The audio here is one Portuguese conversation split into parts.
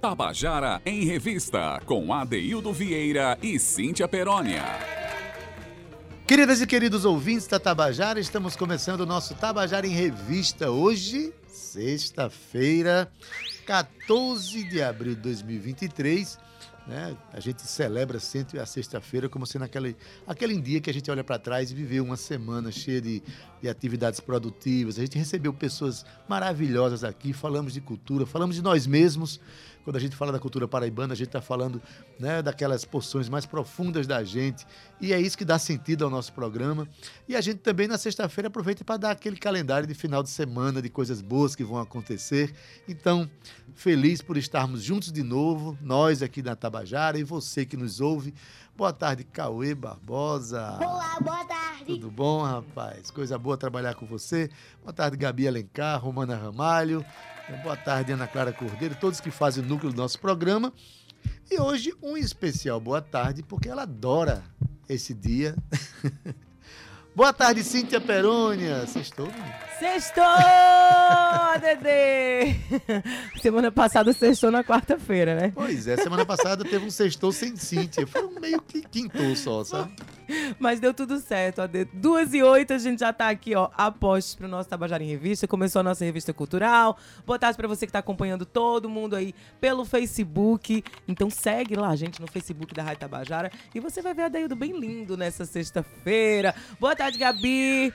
Tabajara em Revista, com Adeildo Vieira e Cíntia Perónia. Queridas e queridos ouvintes da Tabajara, estamos começando o nosso Tabajara em Revista. Hoje, sexta-feira, 14 de abril de 2023. Né? A gente celebra sempre a sexta-feira como sendo aquele, aquele dia que a gente olha para trás e viveu uma semana cheia de, de atividades produtivas. A gente recebeu pessoas maravilhosas aqui, falamos de cultura, falamos de nós mesmos. Quando a gente fala da cultura paraibana, a gente está falando né, daquelas porções mais profundas da gente. E é isso que dá sentido ao nosso programa. E a gente também, na sexta-feira, aproveita para dar aquele calendário de final de semana, de coisas boas que vão acontecer. Então, feliz por estarmos juntos de novo, nós aqui na Tabajara e você que nos ouve. Boa tarde, Cauê Barbosa. Olá, boa tarde. Tudo bom, rapaz? Coisa boa trabalhar com você. Boa tarde, Gabi Alencar, Romana Ramalho. Boa tarde, Ana Clara Cordeiro, todos que fazem o núcleo do nosso programa. E hoje um especial boa tarde, porque ela adora esse dia. boa tarde, Cíntia Perônia. Sextou? Sextou, Dedê! Semana passada sextou na quarta-feira, né? Pois é, semana passada teve um sextou sem Cíntia. Foi um meio que quintou só, sabe? Mas deu tudo certo, Ade. Duas e oito, a gente já tá aqui, ó, apostos pro nosso Tabajara em Revista. Começou a nossa revista cultural. Boa tarde pra você que tá acompanhando todo mundo aí pelo Facebook. Então segue lá gente no Facebook da Rádio Tabajara. E você vai ver a Deildo bem lindo nessa sexta-feira. Boa tarde, Gabi!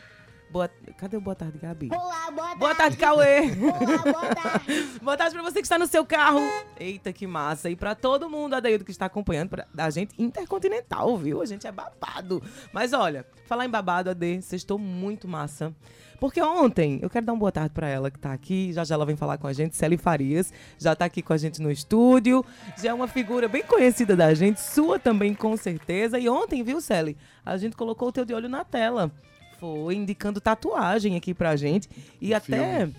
Boa... Cadê o boa tarde, Gabi? Olá, boa tarde. Boa tarde, Cauê. Olá, boa tarde. boa tarde pra você que está no seu carro. Eita, que massa. E pra todo mundo, Adaildo, que está acompanhando pra, da gente intercontinental, viu? A gente é babado. Mas olha, falar em babado, Ade, vocês estão muito massa. Porque ontem, eu quero dar uma boa tarde para ela que tá aqui, já já ela vem falar com a gente, Celi Farias, já tá aqui com a gente no estúdio, já é uma figura bem conhecida da gente, sua também com certeza. E ontem, viu, Celi, a gente colocou o teu de olho na tela foi indicando tatuagem aqui pra gente. E o até. Filme.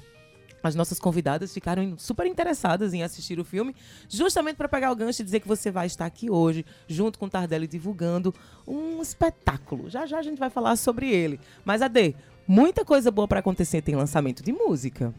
As nossas convidadas ficaram super interessadas em assistir o filme, justamente para pegar o gancho e dizer que você vai estar aqui hoje, junto com o Tardelli, divulgando um espetáculo. Já já a gente vai falar sobre ele. Mas, Ade, muita coisa boa para acontecer. Tem lançamento de música.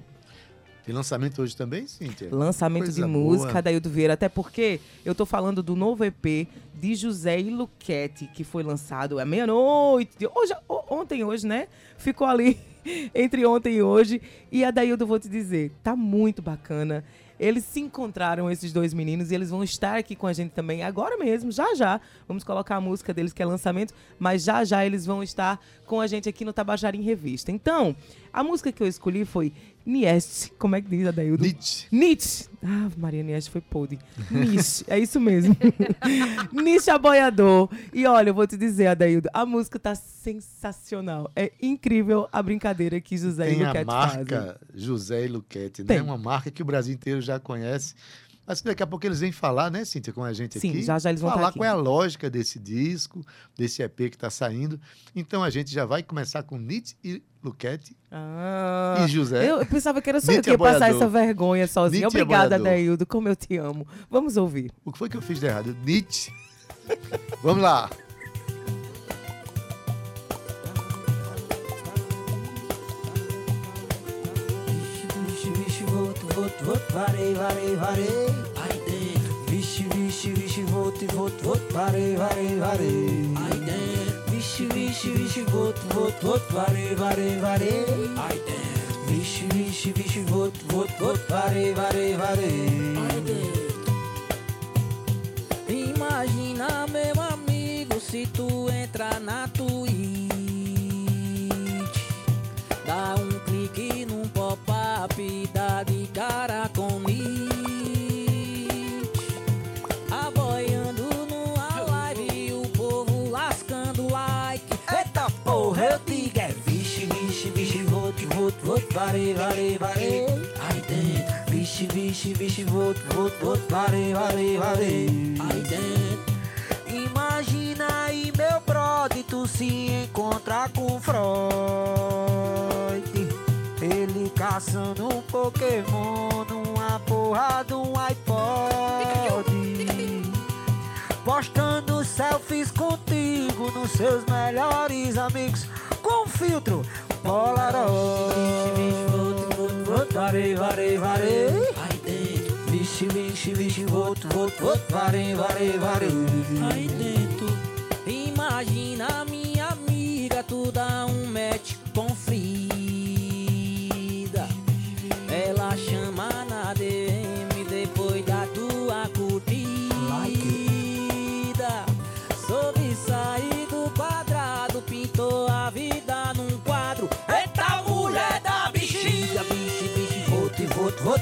Tem lançamento hoje também, Cíntia? Lançamento Coisa de música, Daildo Vieira. Até porque eu tô falando do novo EP de José e Luquete, que foi lançado à meia-noite. Hoje, ontem, hoje, né? Ficou ali entre ontem e hoje. E a Daildo, vou te dizer, tá muito bacana. Eles se encontraram, esses dois meninos, e eles vão estar aqui com a gente também agora mesmo, já já. Vamos colocar a música deles, que é lançamento, mas já já eles vão estar com a gente aqui no Tabajara em Revista. Então, a música que eu escolhi foi Nieste. Como é que diz, Adaildo? Nietzsche. Nietzsche. Ah, Maria Nieste foi podre. Nietzsche. é isso mesmo. Nietzsche aboiador. E olha, eu vou te dizer, Adaildo, a música tá sensacional. É incrível a brincadeira que José Tem e Luquete fazem. Tem a marca José e Luquete, né? É uma marca que o Brasil inteiro já conhece. Mas daqui a pouco eles vêm falar, né, Cíntia, com a gente Sim, aqui. Sim, já já eles vão Falar aqui. qual é a lógica desse disco, desse EP que está saindo. Então a gente já vai começar com Nietzsche e Luquete ah, e José. Eu, pensava que era só eu que ia passar essa vergonha sozinha. Nietzsche Obrigada, Adaildo, como eu te amo. Vamos ouvir. O que foi que eu fiz de errado? Nietzsche. Vamos lá. Voto, varei, varei, varei. Aí dentro. Vixe, vixe, vixe, voto, voto, voto, varei, varei, varei. Aí dentro. Vixe, vixe, vixe, voto, voto, voto, varei, varei, varei. Aí dentro. Vixe, vixe, vixe, voto, voto, voto, varei, varei, varei. Aí dentro. Imagina, meu amigo, se tu entrar na Twitch, dá um clique num dá de cara com Nietzsche Aboiando numa live O povo lascando like. Eita porra, eu digo é Vixe, vixe, vixe, voto, voto, voto Varei, varei, varei Aí dentro Vixe, vixe, vixe, voto, voto, voto Varei, varei, varei Aí dentro Imagina aí meu brother Tu se encontrar com Freud ele caçando um Pokémon numa porra de um iPod. Postando selfies contigo nos seus melhores amigos com filtro Polaroid. Varei, varei, varei. Vixe, vixe, vixe, voto, voto, varei, varei, varei. Aí dentro, imagina minha amiga, tu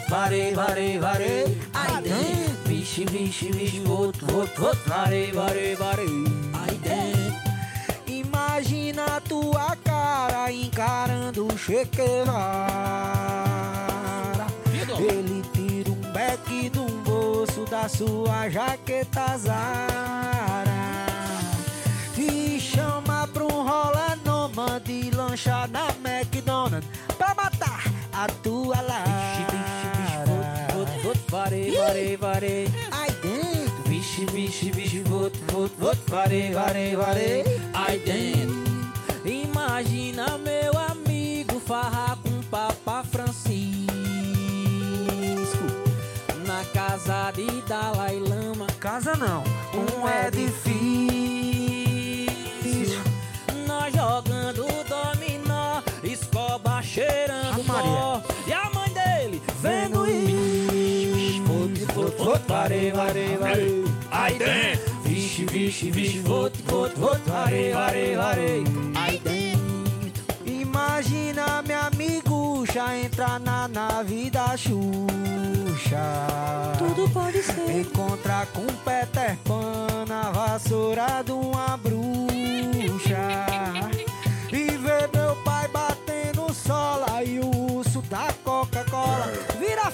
varei, varei, varei. Aí dentro, biche, biche, biche, voto, voto, voto, varei, varei, varei. Aí dentro. Imagina a tua cara encarando o Che Guevara. Ele tira um beck do bolso da sua jaqueta Zara. Te chama pra um rola noma de lancha na McDonald's pra matar a tua lara. Varei, varei, varei. Aí dentro, vixe, vixe, vixe, voto, voto, voto, varei, varei, varei. Aí dentro, imagina meu amigo farrar com Papa Francisco na casa de Dalai Lama. Casa não, um edifício. Nós jogando dominó, escoba cheirando pó. E a mãe dele vendo. Varei, varei, varei. Aí dentro, vixe, vixe, vixe, voto, voto, voto, varei, varei, varei. Aí dentro. Imagina meu amigo já entrar na nave da Xuxa. Tudo pode ser. Encontrar com Peter Pan na vassoura de uma bruxa. E ver meu pai batendo sola e o urso da Coca-Cola vira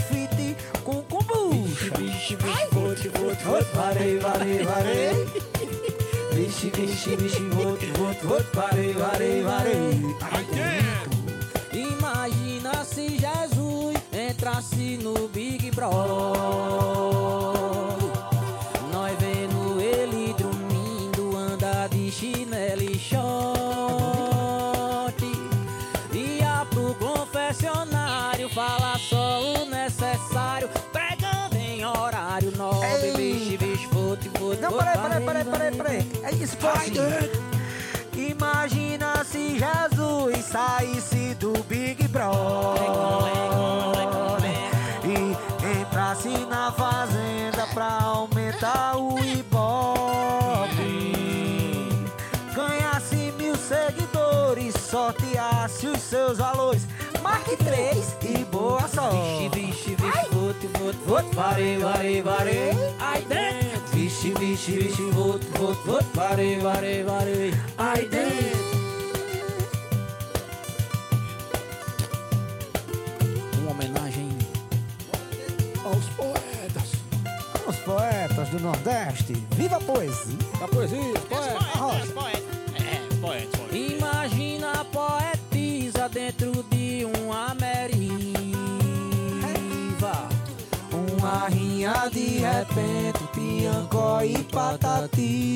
Vixe, vixe, vote, vote, vote, varei, varei, varei. Vixe, voto, voto, voto, varei, varei, varei. Aí dentro. Imagina se Jesus entrasse no Big Brother. Não, peraí, peraí, peraí, peraí, peraí. É esporte. Imagina se Jesus saísse do Big Brother e entrasse na fazenda pra aumentar o Ibope. Ganhasse mil seguidores, sorteasse os seus valores. Marque três e boa sorte. Vixe, vixe, vixe, voto, voto, voto, varei, varei, varei. Aí dentro. Vixe, vixe, vixe, voto, voto, voto, varei, varei, varei. Aí dentro. Uma homenagem aos poetas. Os poetas do Nordeste. Viva a poesia. Da poesia, poetas. Imagina a dentro de uma meriva Uma rinha de repente, piancó e patati.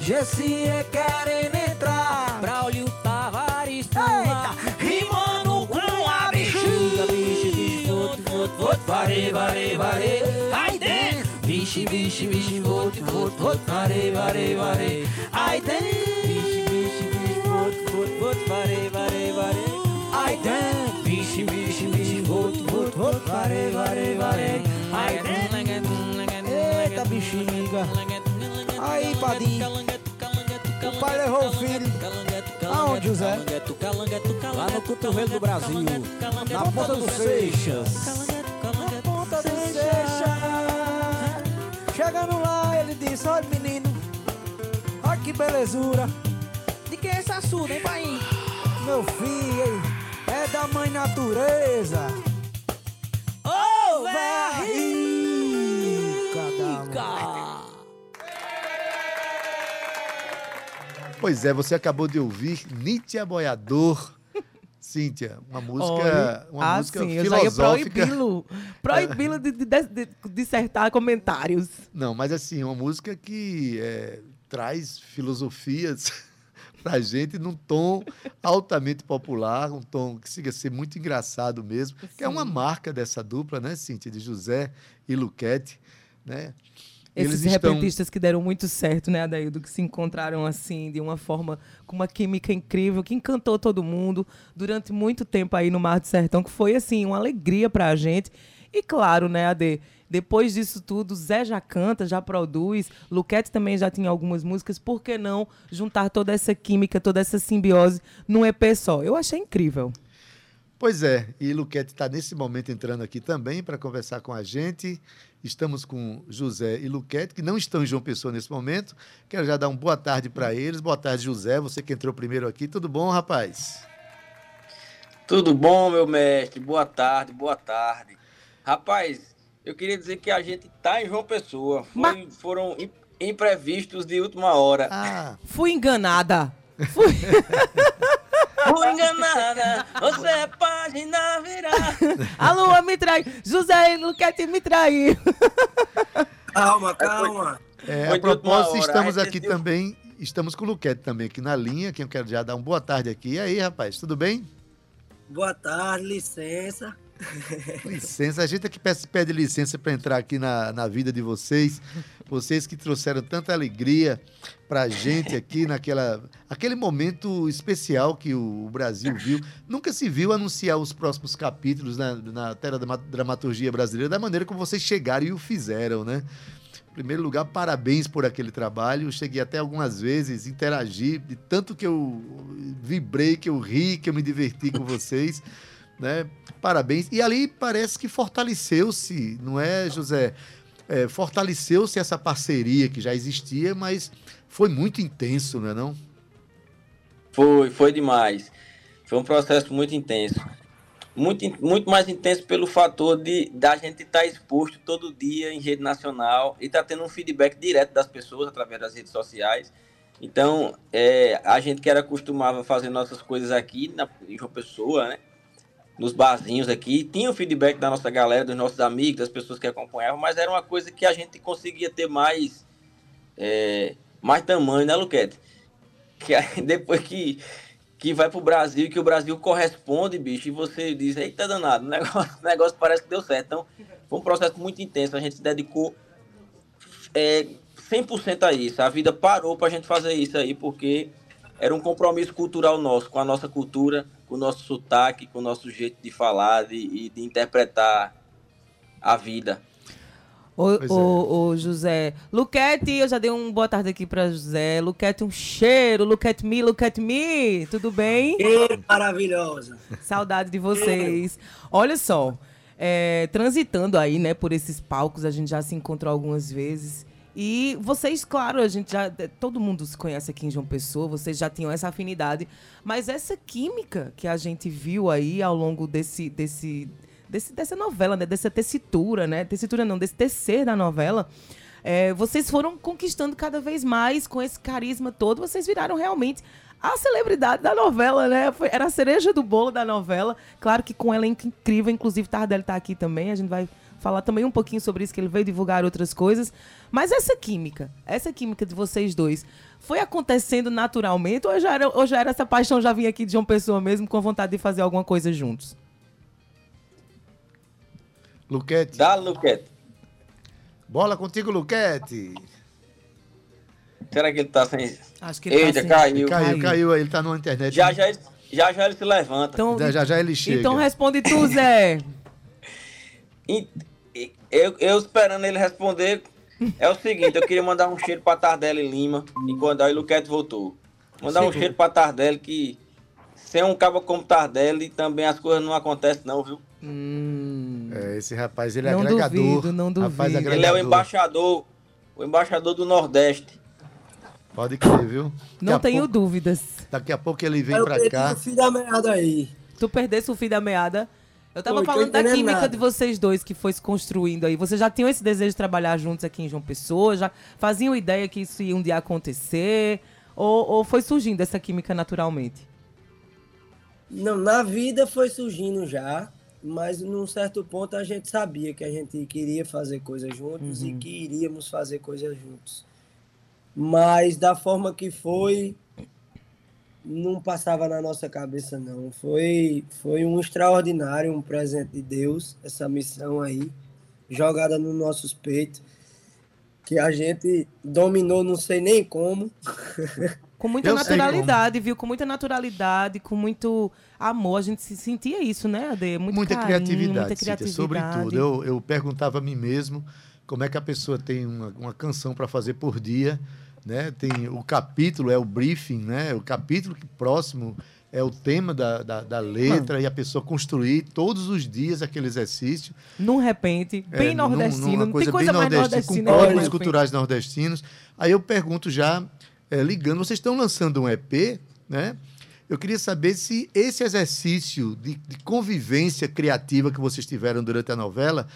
Gessie querendo entrar, Braulio Tavares Eita, rimando com a bexiga Vixe, vixe, voto, voto, voto, varei, varei, varei Aí dentro Vixe, vixe, vixe, voto, voto, voto, varei, varei, varei Aí dentro varei, varei, varei Aí dentro Vixe, vixe, vixe, voto, voto, voto, varei, varei, varei Aí dentro Eita, bexiga. Aí, padinho. O pai levou o filho. Aonde, José? Lá no cotovelo do Brasil, na ponta do Seixas. Na ponta do Seixas. Chegando lá, ele disse: Olha, menino. Olha que belezura. Surda, hein, pai? Meu filho, é da mãe natureza. Ô, Véia rica da mãe. Pois é, você acabou de ouvir Nietzsche Boiador. Cíntia, uma música, Olha, uma ah, música sim, eu já ia filosófica. proibi-lo. Proibi-lo de, de, de- de dissertar comentários. Não, mas assim, uma música que é, traz filosofias pra gente num tom altamente popular, um tom que siga ser muito engraçado mesmo, que é uma Sim. marca dessa dupla, né, Cíntia, de José e Luquete, né? Esses Eles estão- repentistas que deram muito certo, né, Adaildo? Que se encontraram assim, de uma forma, com uma química incrível, que encantou todo mundo durante muito tempo aí no Mar do Sertão, que foi, assim, uma alegria pra gente. E claro, né, Ade? Depois disso tudo, Zé já canta, já produz, Luquete também já tinha algumas músicas, por que não juntar toda essa química, toda essa simbiose num EP só? Eu achei incrível. Pois é, e Luquete está nesse momento entrando aqui também para conversar com a gente. Estamos com José e Luquete, que não estão em João Pessoa nesse momento. Quero já dar uma boa tarde para eles. Boa tarde, José, você que entrou primeiro aqui. Tudo bom, rapaz? Tudo bom, meu mestre? Boa tarde, boa tarde. Rapaz, eu queria dizer que a gente tá em João Pessoa. Foi- Foram im- imprevistos de última hora. Ah, Fui enganada. Fui... Fui enganada, você é página virada. A lua me traiu. José Luquete me traiu. Calma, calma. é, Foi a propósito, estamos aqui decidiu- também. Estamos com o Luquete também aqui na linha, que eu quero já dar uma boa tarde aqui. E aí, rapaz, tudo bem? Boa tarde, licença. Licença, a gente aqui pede, pede licença para entrar aqui na, na vida de vocês, vocês que trouxeram tanta alegria para a gente aqui naquela aquele momento especial que o, Brasil viu. Nunca se viu anunciar os próximos capítulos na, na tela da dramaturgia brasileira da maneira como vocês chegaram e o fizeram, né? Em primeiro lugar, parabéns por aquele trabalho. Cheguei até algumas vezes, interagi, de tanto que eu vibrei, que eu ri, que eu me diverti com vocês. Né? Parabéns. E ali parece que fortaleceu-se, não é, José? É, fortaleceu-se essa parceria que já existia, mas foi muito intenso, não é não? Foi, foi demais. Foi um processo muito intenso. Muito, muito mais intenso pelo fator de da gente estar exposto todo dia em rede nacional e tá tendo um feedback direto das pessoas através das redes sociais. Então, é, a gente que era acostumava a fazer nossas coisas aqui na, João Pessoa, né? Nos barzinhos aqui, tinha o feedback da nossa galera, dos nossos amigos, das pessoas que acompanhavam, mas era uma coisa que a gente conseguia ter mais, é, mais tamanho, né, Luquete? Que depois que, que vai pro Brasil, que o Brasil corresponde, bicho, e você diz, eita danado, o negócio, o negócio parece que deu certo. Então, foi um processo muito intenso, a gente se dedicou é, 100% a isso. A vida parou pra gente fazer isso aí, porque era um compromisso cultural nosso, com a nossa cultura, com o nosso sotaque, com o nosso jeito de falar de, e de interpretar a vida. Ô, Pois é. ô, ô, José. Luquete, eu já dei um boa tarde aqui pra José. Luquete, um cheiro. Look at me, look at me. Tudo bem? Que maravilhosa. Saudade de vocês. Olha só, é, transitando aí, né, por esses palcos, a gente já se encontrou algumas vezes. E vocês, claro, a gente já. Todo mundo se conhece aqui em João Pessoa, vocês já tinham essa afinidade. Mas essa química que a gente viu aí ao longo desse. desse, desse dessa novela, né? Dessa tessitura, né? Tessitura não, desse tecer da novela. É, vocês foram conquistando cada vez mais com esse carisma todo. Vocês viraram realmente a celebridade da novela, né? Foi- era a cereja do bolo da novela. Claro que com um elenco incrível, inclusive Tardelli tá aqui também. A gente vai falar também um pouquinho sobre isso, que ele veio divulgar outras coisas. Mas essa química, essa química de vocês dois, foi acontecendo naturalmente ou já era, ou já era essa paixão já vinha aqui de João Pessoa mesmo com vontade de fazer alguma coisa juntos? Luquete, Dá, Luquete. bola contigo, Luquete. Será que ele tá sem. Acho que Eita, assim. caiu. Caiu, caiu, aí, ele tá na internet. Já já, ele- já já ele se levanta. Então, já, já, já ele chega. então responde tu, Zé. Eu, eu esperando ele responder, é o seguinte, eu queria mandar um cheiro pra Tardelli Lima, enquanto aí o Luquete voltou. Mandar um Chegou. cheiro pra Tardelli que sem um cabo como Tardelli também as coisas não acontecem não, viu? Hum. É, esse rapaz, ele é Não agregador. duvido, não Rapaz duvido. Ele é o agregador. embaixador, o embaixador do Nordeste. Pode crer, viu? Daqui Não tenho pouco- dúvidas. Daqui a pouco ele vem Eu pra cá. o fio da meada aí. Tu perdesse o fim da meada. Eu tava tô falando da química de vocês dois que foi se construindo aí. Vocês já tinham esse desejo de trabalhar juntos aqui em João Pessoa? Já faziam ideia que isso ia um dia acontecer? Ou, ou foi surgindo essa química naturalmente? Não, na vida foi surgindo já, mas num certo ponto a gente sabia que a gente queria fazer coisas juntos e que iríamos fazer coisas juntos. Mas da forma que foi, não passava na nossa cabeça, não. Foi, foi um extraordinário, um presente de Deus, essa missão aí, jogada nos nossos peitos, que a gente dominou, não sei nem como. Com muita Eu naturalidade, viu? Com muita naturalidade, com muito amor. A gente se sentia isso, né, Ade? Muito muita carinho, criatividade, muita Cíntia, criatividade. sobretudo. Eu, eu perguntava a mim mesmo como é que a pessoa tem uma, uma canção para fazer por dia, né? Tem o capítulo, é o briefing, né? O capítulo que próximo é o tema da, da, da letra e a pessoa construir todos os dias aquele exercício. Num repente, É, bem num- nordestino. não tem coisa bem mais nordestina. Com códigos repente. culturais nordestinos. Aí eu pergunto já, é, ligando, vocês estão lançando um EP, né? Eu queria saber se esse exercício de, de convivência criativa que vocês tiveram durante a novela,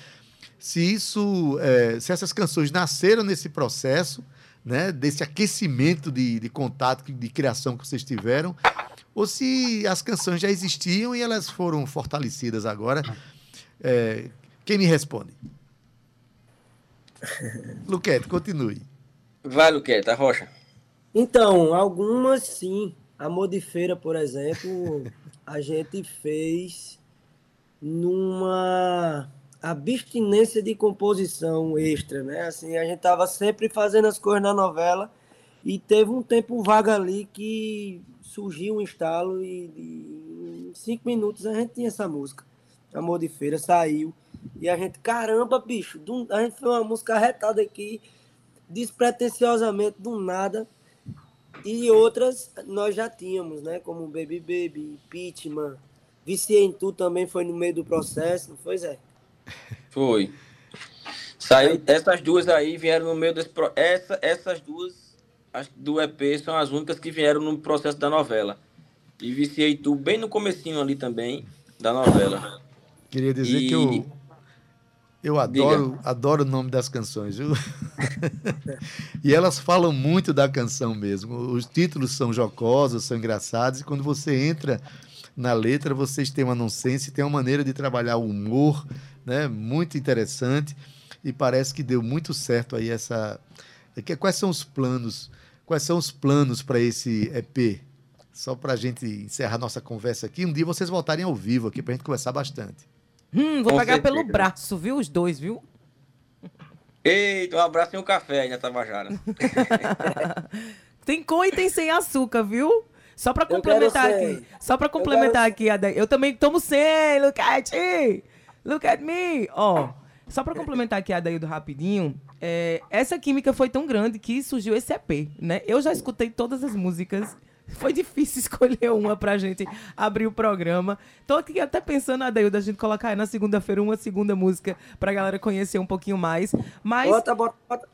se isso, é, se essas canções nasceram nesse processo, né? Desse aquecimento de, de contato, de criação que vocês tiveram, ou se as canções já existiam e elas foram fortalecidas agora. É, quem me responde? Luquete, continue. Vai, Luqueta, Rocha. Então, algumas sim. Amor de Feira, por exemplo, a gente fez numa abstinência de composição extra, né? Assim, a gente tava sempre fazendo as coisas na novela e teve um tempo vago ali que surgiu um estalo e, e em cinco minutos a gente tinha essa música. Amor de Feira saiu e a gente, caramba, bicho, do- a gente fez uma música arretada aqui, despretensiosamente, do nada. E outras nós já tínhamos, né? Como Baby Baby, Pitman, Tu também foi no meio do processo, foi, Zé? Foi. Saiu, essas duas aí vieram no meio desse. pro- Essa, essas duas, que do EP, são as únicas que vieram no processo da novela. E viciei tu bem no comecinho ali também da novela. Queria dizer E- que eu, eu adoro, adoro o nome das canções, viu? e elas falam muito da canção mesmo. Os títulos são jocosos, são engraçados, e quando você entra na letra, vocês têm uma nonsense, tem uma maneira de trabalhar o humor, né? Muito interessante. E parece que deu muito certo aí essa. Quais são os planos? Quais são os planos para esse EP? Só para a gente encerrar nossa conversa aqui. Um dia vocês voltarem ao vivo aqui para a gente conversar bastante. Hum, vou Com pegar pelo certeza. braço, viu? Os dois, viu? Eita, um abraço e um café aí na Tabajara. Tem com e tem sem açúcar, viu? Só pra quero complementar aqui. Só pra complementar quero aqui, Ade- eu também tomo sem, look at it. Look at me. Ó, só pra complementar aqui, Adaildo, rapidinho. é, essa química foi tão grande que surgiu esse EP, né? Eu já escutei todas as músicas. Foi difícil escolher uma pra gente abrir o programa. Tô aqui até pensando, Adaildo, a gente colocar aí na segunda-feira uma segunda música pra galera conhecer um pouquinho mais. Mas, Bota, bota, bota.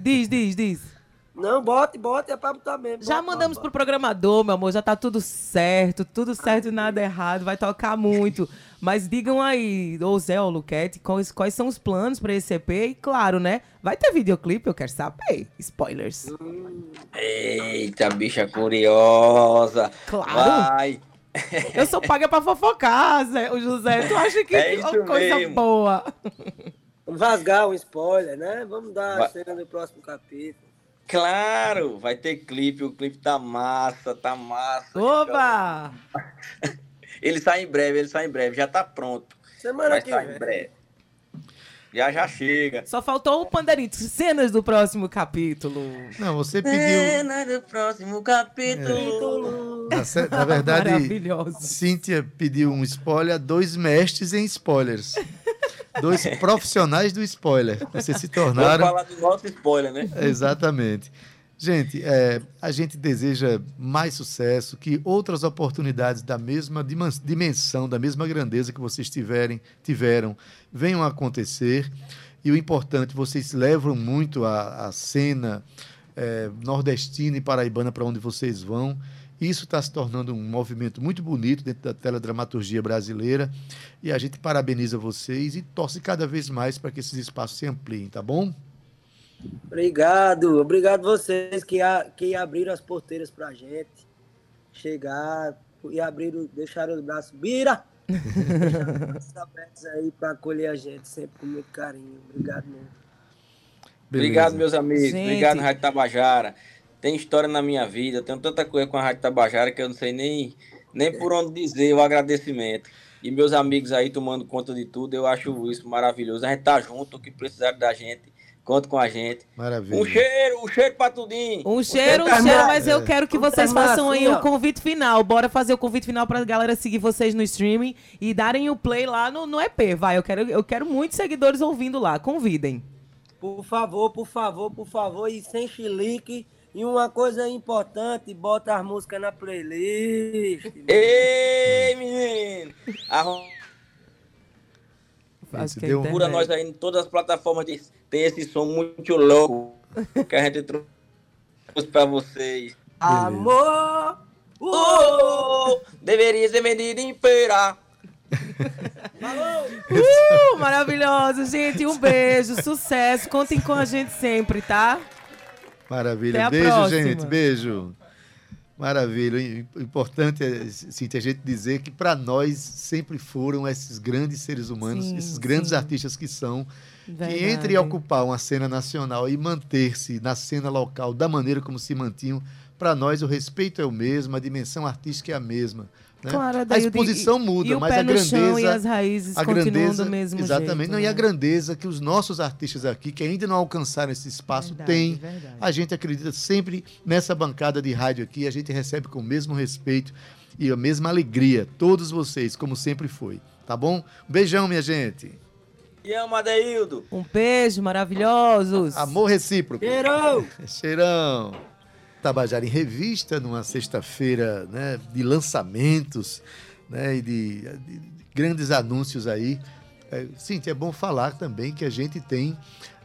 diz, diz, diz. Não, bote, bote, é pra botar mesmo. Já Bota, mandamos bota. pro programador, meu amor, já tá tudo certo, tudo certo e nada errado, vai tocar muito. Mas digam aí, ou Zé ou Luquete, quais, quais são os planos pra esse EP? E claro, né? Vai ter videoclipe, eu quero saber. Spoilers. Eita, bicha curiosa. Claro. Vai. Eu sou paga pra fofocar, Zé, o José. Tu acha que É coisa mesmo. boa? Vamos rasgar um spoiler, né? Vamos dar Vai. a cena do próximo capítulo. Claro, vai ter clipe, o clipe tá massa, tá massa. Oba! Ele sai em breve, ele sai em breve, já tá pronto. Semana Vai que sair em vem. breve. Já já chega. Só faltou o pandeirinho. Cenas do próximo capítulo. Não, você pediu. Cena do próximo capítulo. Capítulo. Na, se- na verdade. Cíntia pediu um spoiler a dois mestres em spoilers. Dois profissionais do spoiler. Vocês se Vamos tornaram. falar do nosso spoiler, né? Exatamente. Gente, é, a gente deseja mais sucesso, que outras oportunidades da mesma dimensão, da mesma grandeza que vocês tiverem, tiveram, venham a acontecer. E o importante, vocês levam muito a, a cena é, nordestina e paraibana para onde vocês vão. Isso está se tornando um movimento muito bonito dentro da teledramaturgia brasileira. E a gente parabeniza vocês e torce cada vez mais para que esses espaços se ampliem, tá bom? Obrigado, obrigado vocês que, a, que abriram as porteiras pra gente chegar e abriram, deixaram os braços, bira! deixaram os braços abertos aí pra acolher a gente, sempre com muito carinho. Obrigado mesmo. Obrigado, Beleza. meus amigos. Gente. Obrigado, Rádio Tabajara. tem história na minha vida, tenho tanta coisa com a Rádio Tabajara que eu não sei nem, nem por onde dizer o agradecimento. E meus amigos aí tomando conta de tudo, eu acho isso maravilhoso. A gente tá junto, o que precisar da gente, conta com a gente. Maravilha. Um cheiro, um cheiro pra tudinho. Um cheiro, um cheiro, ma- mas eu quero que vocês façam aí massinha. o convite final. Bora fazer o convite final pra galera seguir vocês no streaming e darem o play lá no, no EP. Vai, eu quero, eu quero muitos seguidores ouvindo lá. Convidem. Por favor, por favor, por favor, e sem chilique. E uma coisa importante, bota as músicas na playlist. Ei, menino! Acho que é deu Procura internet. nós aí em todas as plataformas de tem esse som muito louco que a gente trouxe pra vocês. Amor! Oh, deveria ser vendido em feira. Uh, maravilhoso, gente. Um beijo, sucesso. Contem com a gente sempre, tá? Maravilha. Até a Beijo, próxima. gente. Beijo. Maravilha. Importante é, Cintia, a gente dizer que para nós sempre foram esses grandes seres humanos, Sim, esses grandes sim. artistas que são, que Verdade. entre ocupar uma cena nacional e manter-se na cena local da maneira como se mantinham, para nós o respeito é o mesmo, a dimensão artística é a mesma. Né? Claro, a exposição e- muda, e o mas pé a no chão grandeza. e as raízes a continuam grandeza, do mesmo exatamente. jeito. não, né? E a grandeza que os nossos artistas aqui, que ainda não alcançaram esse espaço, Verdade, têm. verdade. A gente acredita sempre nessa bancada de rádio aqui, a gente recebe com o mesmo respeito e a mesma alegria, todos vocês, como sempre foi. Tá bom? Um beijão, minha gente. E ama, Adeildo. Um beijo, maravilhosos. Amor recíproco. Cheirão! Cheirão. Tabajara em Revista, numa sexta-feira né, de lançamentos né, e de, de grandes anúncios aí. É, Cíntia, é bom falar também que a gente tem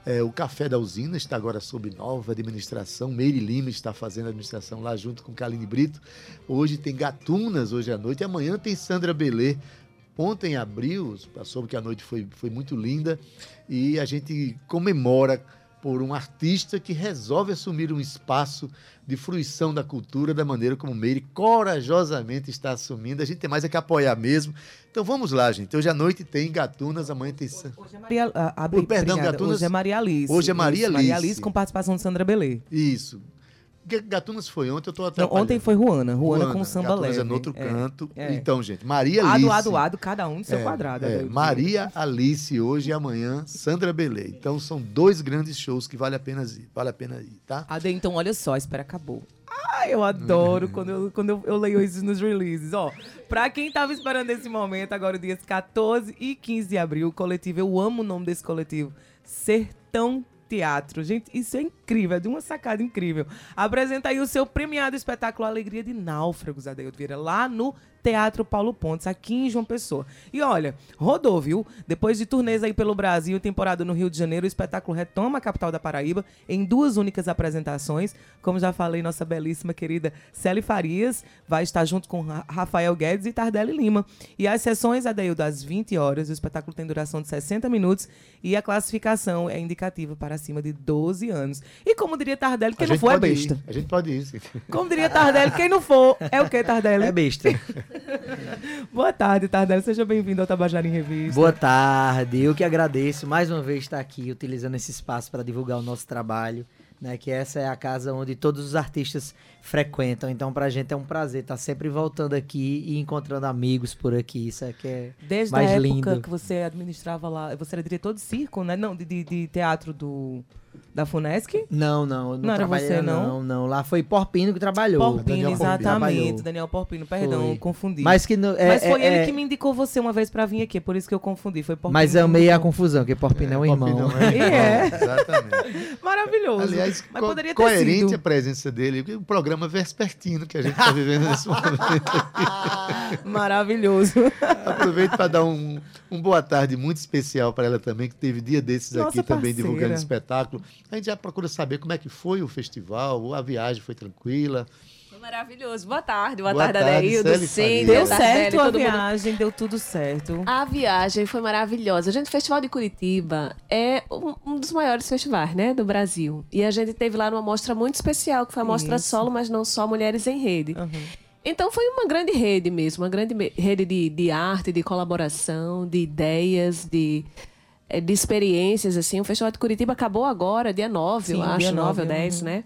é, o Café da Usina, está agora sob nova administração. Meire Lima está fazendo a administração lá junto com Kaline Brito. Hoje tem Gatunas, hoje à noite. Amanhã tem Sandra Belê. Ontem abriu, soube que a noite foi, foi muito linda e a gente comemora por um artista que resolve assumir um espaço de fruição da cultura da maneira como Meire corajosamente está assumindo. A gente tem mais é que apoiar mesmo. Então vamos lá, gente. Hoje à noite tem Gatunas, amanhã tem. Hoje é Maria, ah, Oi, perdão. Gatunas- Hoje é Maria Alice. Hoje é Maria Isso, Maria Alice. Alice com participação de Sandra Belê. Isso. Ga- Gatunas foi ontem, eu Não, atrapalhando. ontem foi Ruana. Ruana, com samba Gatunas leve. é no outro É, canto. é. Então, gente, Maria Alice. Ado, ado, ado, cada um no seu É, quadrado. é, Adeildo. Maria Alice hoje e amanhã, Sandra Belê. Então são dois grandes shows que vale a pena ir, vale a pena ir, tá? Ade, então olha só, espera, acabou. Ai, eu adoro quando, eu, quando eu, eu leio isso nos releases. Ó, pra quem tava esperando esse momento, agora dias 14 e 15 de abril, o coletivo, eu amo o nome desse coletivo, Sertão Teatro. Gente, isso é incrível, é de uma sacada incrível. Apresenta aí o seu premiado espetáculo Alegria de Náufragos, Adeildo Vieira, lá no Teatro Paulo Pontes, aqui em João Pessoa. E olha, rodou, viu? Depois de turnês aí pelo Brasil, temporada no Rio de Janeiro, o espetáculo retoma a capital da Paraíba em duas únicas apresentações. Como já falei, nossa belíssima querida Célia Farias vai estar junto com Ra- Rafael Guedes e Tardelli Lima. E as sessões, Adeildo, às 20 horas. O espetáculo tem duração de 60 minutos e a classificação é indicativa para acima de 12 anos. E como diria Tardelli, quem A não for é pode ir, besta. A gente pode ir, sim. Como diria Tardelli, quem não for é o que, Tardelli? É besta. Boa tarde, Tardelli. Seja bem-vindo ao Tabajara em Revista. Boa tarde, eu que agradeço mais uma vez estar aqui utilizando esse espaço para divulgar o nosso trabalho, né? Que essa é a casa onde todos os artistas frequentam. Então, pra gente é um prazer estar sempre voltando aqui e encontrando amigos por aqui. Isso aqui é Desde mais a época lindo. que você administrava lá, você era diretor de circo, né? Não, de, de, de teatro do, da Funesc? Não, não, não, Não era você, não? não, não. Lá foi Porpino que trabalhou. Porpino, Daniel exatamente. Trabalhou. Daniel Porpino, perdão, Foi. confundi. Mas que no, é, Mas foi é- ele é- que me indicou você uma vez pra vir aqui, por isso que eu confundi. Foi Porpino. Mas que amei a confusão, porque Porpino é um Porpino irmão. é um irmão, É. Exatamente. Maravilhoso. Aliás, Mas co- poderia ter coerente sido. a presença dele, porque o programa vespertino que a gente está vivendo nesse momento. Maravilhoso. Aproveito para dar um, um boa tarde muito especial para ela também, que teve dia desses Nossa aqui também parceira. divulgando espetáculo. A gente já procura saber como é que foi o festival, a viagem foi tranquila. Maravilhoso. Boa tarde, boa, Boa tarde, Adeildo, Cíntia, Deu certo a todo mundo. viagem, deu tudo certo. A viagem foi maravilhosa. Gente, o Festival de Curitiba é um, um dos maiores festivais, né, do Brasil. E a gente teve lá uma mostra muito especial, que foi a mostra Isso. solo, mas não só Mulheres em Rede. Uhum. Então foi uma grande rede mesmo, uma grande rede de, de arte, de colaboração, de ideias, de, eh, de experiências, assim. O Festival de Curitiba acabou agora, dia 9, eu Sim, acho, dia 9 ou nove, 10, uhum. né?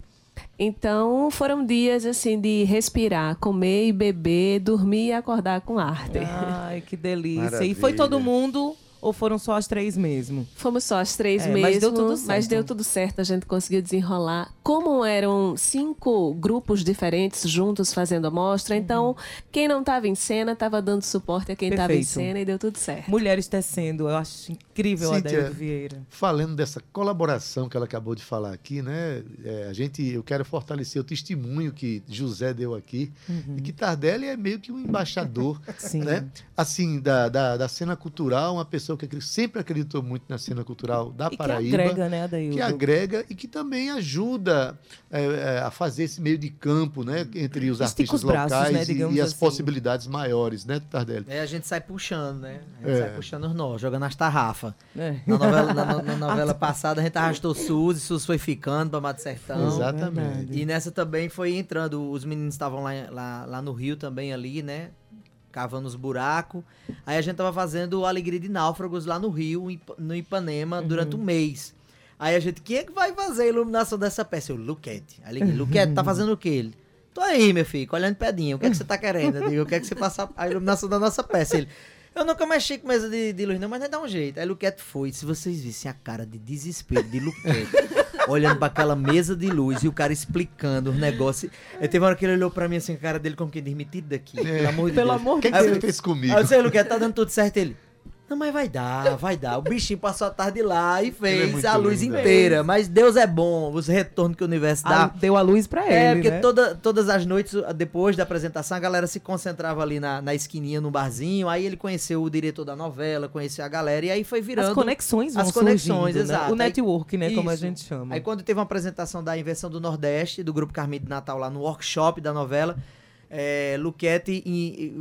Então foram dias assim de respirar, comer e beber, dormir e acordar com arte. Ai, que delícia. E foi todo Maravilha. mundo ou foram só as três mesmo? Fomos só as três É, mesmo, mas deu tudo certo. mas deu tudo certo, a gente conseguiu desenrolar. Como eram cinco grupos diferentes juntos fazendo a mostra, então quem não estava em cena estava dando suporte a quem estava em cena e deu tudo certo. Mulheres tecendo, eu acho incrível a Cíntia, Adaildo Vieira. Falando dessa colaboração que ela acabou de falar aqui, né? é, a gente, eu quero fortalecer o testemunho que José deu aqui e que Tardelli é meio que um embaixador, Uhum. Sim. né? Assim, da, da, da cena cultural, uma pessoa que acri- sempre acreditou muito na cena cultural da E que Paraíba. agrega, né, Adaildo? que agrega e que também ajuda é, é, a fazer esse meio de campo, né, entre os Estica artistas os braços, locais né, e- e, as assim. possibilidades maiores, né, Tardelli? É, a gente sai puxando, né? A gente É. sai puxando os nós, jogando as tarrafas. É. Na novela, na, na- novela passada a gente arrastou Suzy, Suzy foi ficando pra Mato Sertão. Exatamente. E nessa também foi entrando, os meninos estavam lá, lá, lá no Rio também ali, né? Cavando os buracos. Aí a gente tava fazendo o Alegria de Náufragos lá no Rio, no Ipanema, durante um mês. Aí a gente, quem é que vai fazer a iluminação dessa peça? Eu, Luquete. Aí liguei, Luquete, tá fazendo o quê? Ele, tô aí, meu filho, olhando pedinho. O que é que você tá querendo? Eu digo, eu quero que você faça a iluminação da nossa peça. Ele, eu nunca mexi com mesa de, de luz, não, mas não dá um jeito. Aí Luquete foi. Se vocês vissem a cara de desespero de Luquete, olhando pra aquela mesa de luz e o cara explicando os negócios. Aí teve uma hora que ele olhou pra mim assim, a cara dele como quem diz, me tira daqui, pelo amor de Pelo Deus. amor O que, é que você eu- fez comigo? Aí eu disse, Luquete, tá dando tudo certo. Ele, não, mas vai dar, vai dar. O bichinho passou a tarde lá e é fez muito a luz lindo, inteira. Mas Deus é bom, os retornos que o universo A- dá. deu a luz pra ele, É, porque né? toda, todas as noites, depois da apresentação, a galera se concentrava ali na, na esquininha, no barzinho. Aí ele conheceu o diretor da novela, conheceu a galera, e aí foi virando. As conexões vão as conexões, surgindo, né? exato. O network, né, como a Isso. gente chama. Aí quando teve uma apresentação da Invenção do Nordeste, do Grupo Carmim de Natal, lá no workshop da novela, é, Luquete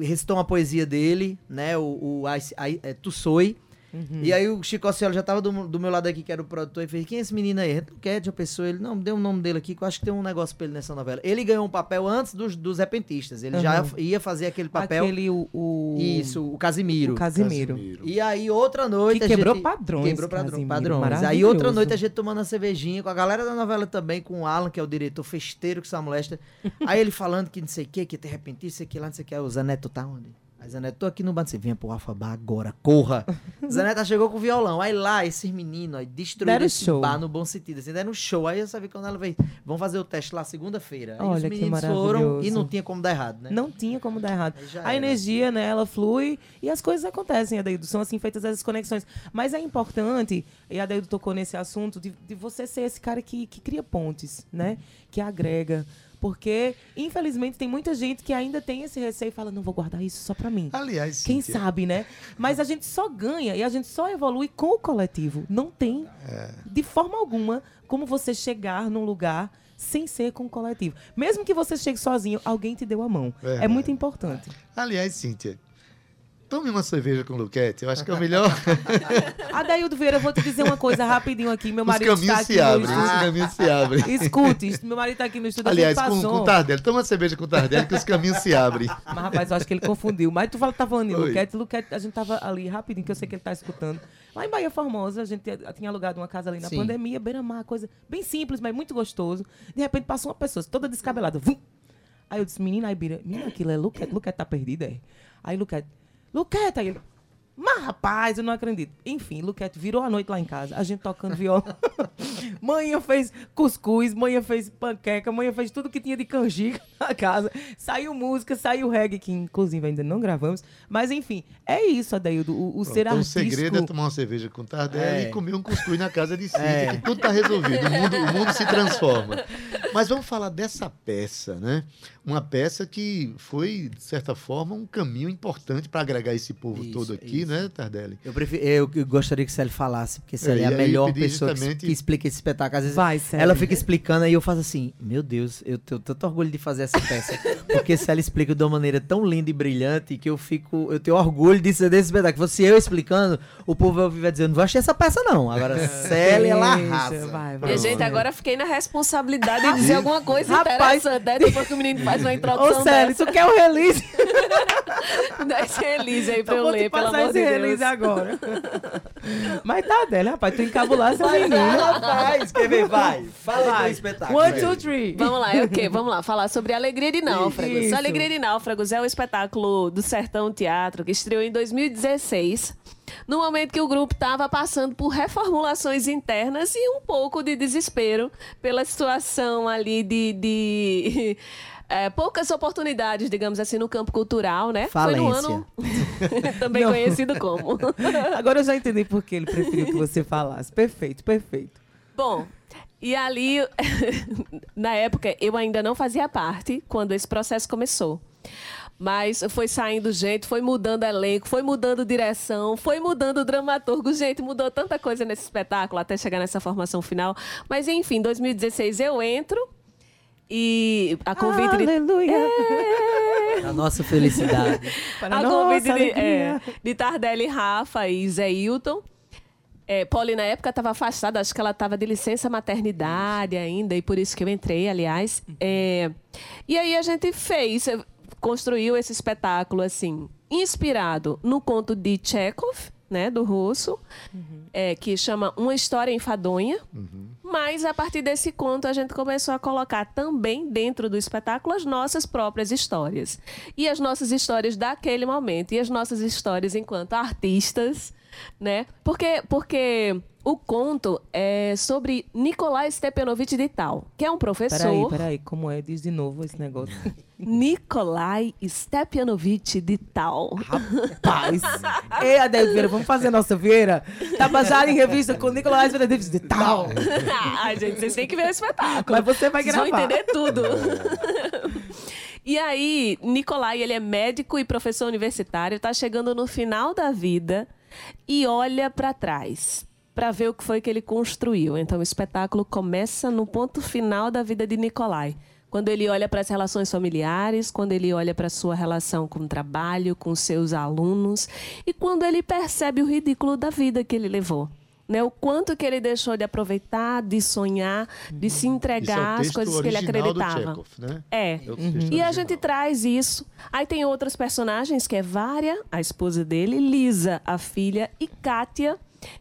recitou uma poesia dele, né? O, o Ai- Ai- é. Uhum. E aí o Chico Ocello já tava do, do meu lado aqui, que era o produtor, e fez, quem é esse menino aí? Luquete, a pessoa, ele, não, deu o nome dele aqui, que eu acho que tem um negócio pra ele nessa novela. Ele ganhou um papel antes dos, dos repentistas, ele já Uhum. ia fazer aquele papel. Aquele, o... o... Isso, o Casimiro. O Casimiro. E aí, outra noite. Que a quebrou gente- padrões, Quebrou padrão- Casimiro, padrões. Aí, outra noite, a gente tomando uma cervejinha com a galera da novela também, com o Alan, que é o diretor festeiro que só molesta. aí ele falando que não sei o que, que tem repentista, sei que lá, não sei o que. O Zé Neto tá onde? Aí tô aqui no bar. Você venha pro Alfa Bar agora, corra. Zé Neto chegou com o violão. Aí lá, esses meninos, aí destruíram Deram esse show. bar no bom sentido. Assim, deram um show. Aí eu sabia quando ela veio. Vamos fazer o teste lá segunda-feira. Aí os Olha que meninos foram e maravilhoso. não tinha como dar errado, né? Não tinha como dar errado. Aí já A era. energia, né, ela flui e as coisas acontecem, Adeildo. São assim feitas essas conexões. Mas é importante, e a Adeildo tocou nesse assunto, de, de você ser esse cara que, que cria pontes, né? Que agrega. Porque, infelizmente, tem muita gente que ainda tem esse receio e fala, não vou guardar isso só pra mim. Aliás, Quem Cíntia, sabe, né? Mas a gente só ganha e a gente só evolui com o coletivo. Não tem, de forma alguma, como você chegar num lugar sem ser com o coletivo. Mesmo que você chegue sozinho, alguém te deu a mão. É Verdade. muito importante. aliás, Cíntia, tome uma cerveja com o Luquete. Eu acho que é o melhor. Adaildo Vieira, eu vou te dizer uma coisa rapidinho aqui. Meu Os marido está aqui se no abrem. Os estúdio. caminhos se abrem. Escute, meu marido está aqui no estúdio. Aliás, com, com o Tardelli. Toma uma cerveja com o Tardelli que os caminhos se abrem. Mas, rapaz, eu acho que ele confundiu. Mas tu fala, tá falando Oi. Luquete. Luquete, a gente tava ali rapidinho, que eu sei que ele tá escutando. Lá em Bahia Formosa, a gente tinha- alugado uma casa ali na Sim. pandemia, beira-mar, coisa bem simples, mas muito gostoso. De repente passou uma pessoa toda descabelada. Vum! Aí eu disse, menina, aí menina, aquilo é Luquete. Luquete tá perdido, é? Aí Luquete, Aí ele... Mas, rapaz, eu não acredito. Enfim, Luquete virou a noite lá em casa, a gente tocando viola. Manhã fez cuscuz, manhã fez panqueca, manhã fez tudo que tinha de canjica na casa. Saiu música, saiu reggae, que inclusive ainda não gravamos. Mas enfim, é isso, Adaildo. O, o ser Então, o artístico... segredo é tomar uma cerveja com o Tardelli É. e comer um cuscuz na casa de Cíntia, É. que tudo tá resolvido. O mundo, o mundo se transforma. Mas vamos falar dessa peça, né? Uma peça que foi, de certa forma, um caminho importante para agregar esse povo Isso, todo aqui, isso. né, Tardelli? Eu, prefiro, eu, eu gostaria que Sally falasse, porque Sally É, é, e a melhor pessoa que, justamente- que explica esse espetáculo. Às vezes Vai, ela fica explicando e eu faço assim, meu Deus, eu tenho tanto orgulho de fazer essa peça. porque Sally explica de uma maneira tão linda e brilhante que eu fico, eu tenho orgulho de ser desse espetáculo. Se eu explicando, o povo vai ouvir dizendo, não vou achar essa peça não. Agora, Sally, ela arrasa. vai, E vai. a gente agora fiquei na responsabilidade de dizer alguma coisa Rapaz. interessante, né? Depois que o menino faz uma Ô, introdução Célio, dessa. tu quer o release? Dá esse release aí pra eu, vou te ler, pelo amor de release Deus. agora. Mas tá dela, rapaz, tu encabular essa menina. ela faz. Quer ver? Vai. Fala aí do espetáculo. One, two, three. Vamos lá, é o quê? Vamos lá, falar sobre Alegria de Náufragos. Isso. Alegria de Náufragos é um espetáculo do Sertão Teatro que estreou em 2016, no momento que o grupo estava passando por reformulações internas e um pouco de desespero pela situação ali de. de é, poucas oportunidades, digamos assim, no campo cultural, né? Foi no Falência. ano. também Não. conhecido como. Agora eu já entendi por que ele preferiu que você falasse. Perfeito, perfeito. Bom, e ali, na época, eu ainda não fazia parte quando esse processo começou. Mas foi saindo gente, foi mudando elenco, foi mudando direção, foi mudando dramaturgo. Gente, mudou tanta coisa nesse espetáculo até chegar nessa formação final. Mas enfim, em 2016 eu entro e a convite de. Aleluia. A nossa felicidade. Para a nossa convite de, é, de Tardelli Rafa e Zé Hilton. É, Polly, na época, estava afastada, acho que ela estava de licença maternidade ainda, e por isso que eu entrei, aliás. É, e aí a gente fez, construiu esse espetáculo, assim, inspirado no conto de Chekhov, né, do russo, é, que chama Uma História Enfadonha. Mas a partir desse conto a gente começou a colocar também dentro do espetáculo as nossas próprias histórias. E as nossas histórias daquele momento. E as nossas histórias enquanto artistas, né? Porque, porque o conto é sobre Nikolai Stepanovich de Tal, que é um professor. Peraí, peraí, como é? Diz de novo esse negócio. Nikolai Stepanovich de Tal. Paz. Ei, Adeildo Vieira, vamos fazer a nossa feira? Tabajara em revista com Nicolás Benedito de tal. Ai, gente, vocês têm que ver o espetáculo. Mas você vai Vocês gravar. vão entender tudo. e aí, Nicolai, ele é médico e professor universitário, tá chegando no final da vida e olha para trás para ver o que foi que ele construiu. Então, o espetáculo começa no ponto final da vida de Nicolai. Quando ele olha para as relações familiares, quando ele olha para a sua relação com o trabalho, com seus alunos, e quando ele percebe o ridículo da vida que ele levou. Né? O quanto que ele deixou de aproveitar, de sonhar, de se Isso é entregar às coisas que ele acreditava. Chekhov, né? É. É o texto E a gente traz isso. Aí tem outros personagens, que é Vária, a esposa dele, Lisa, a filha, e Kátia,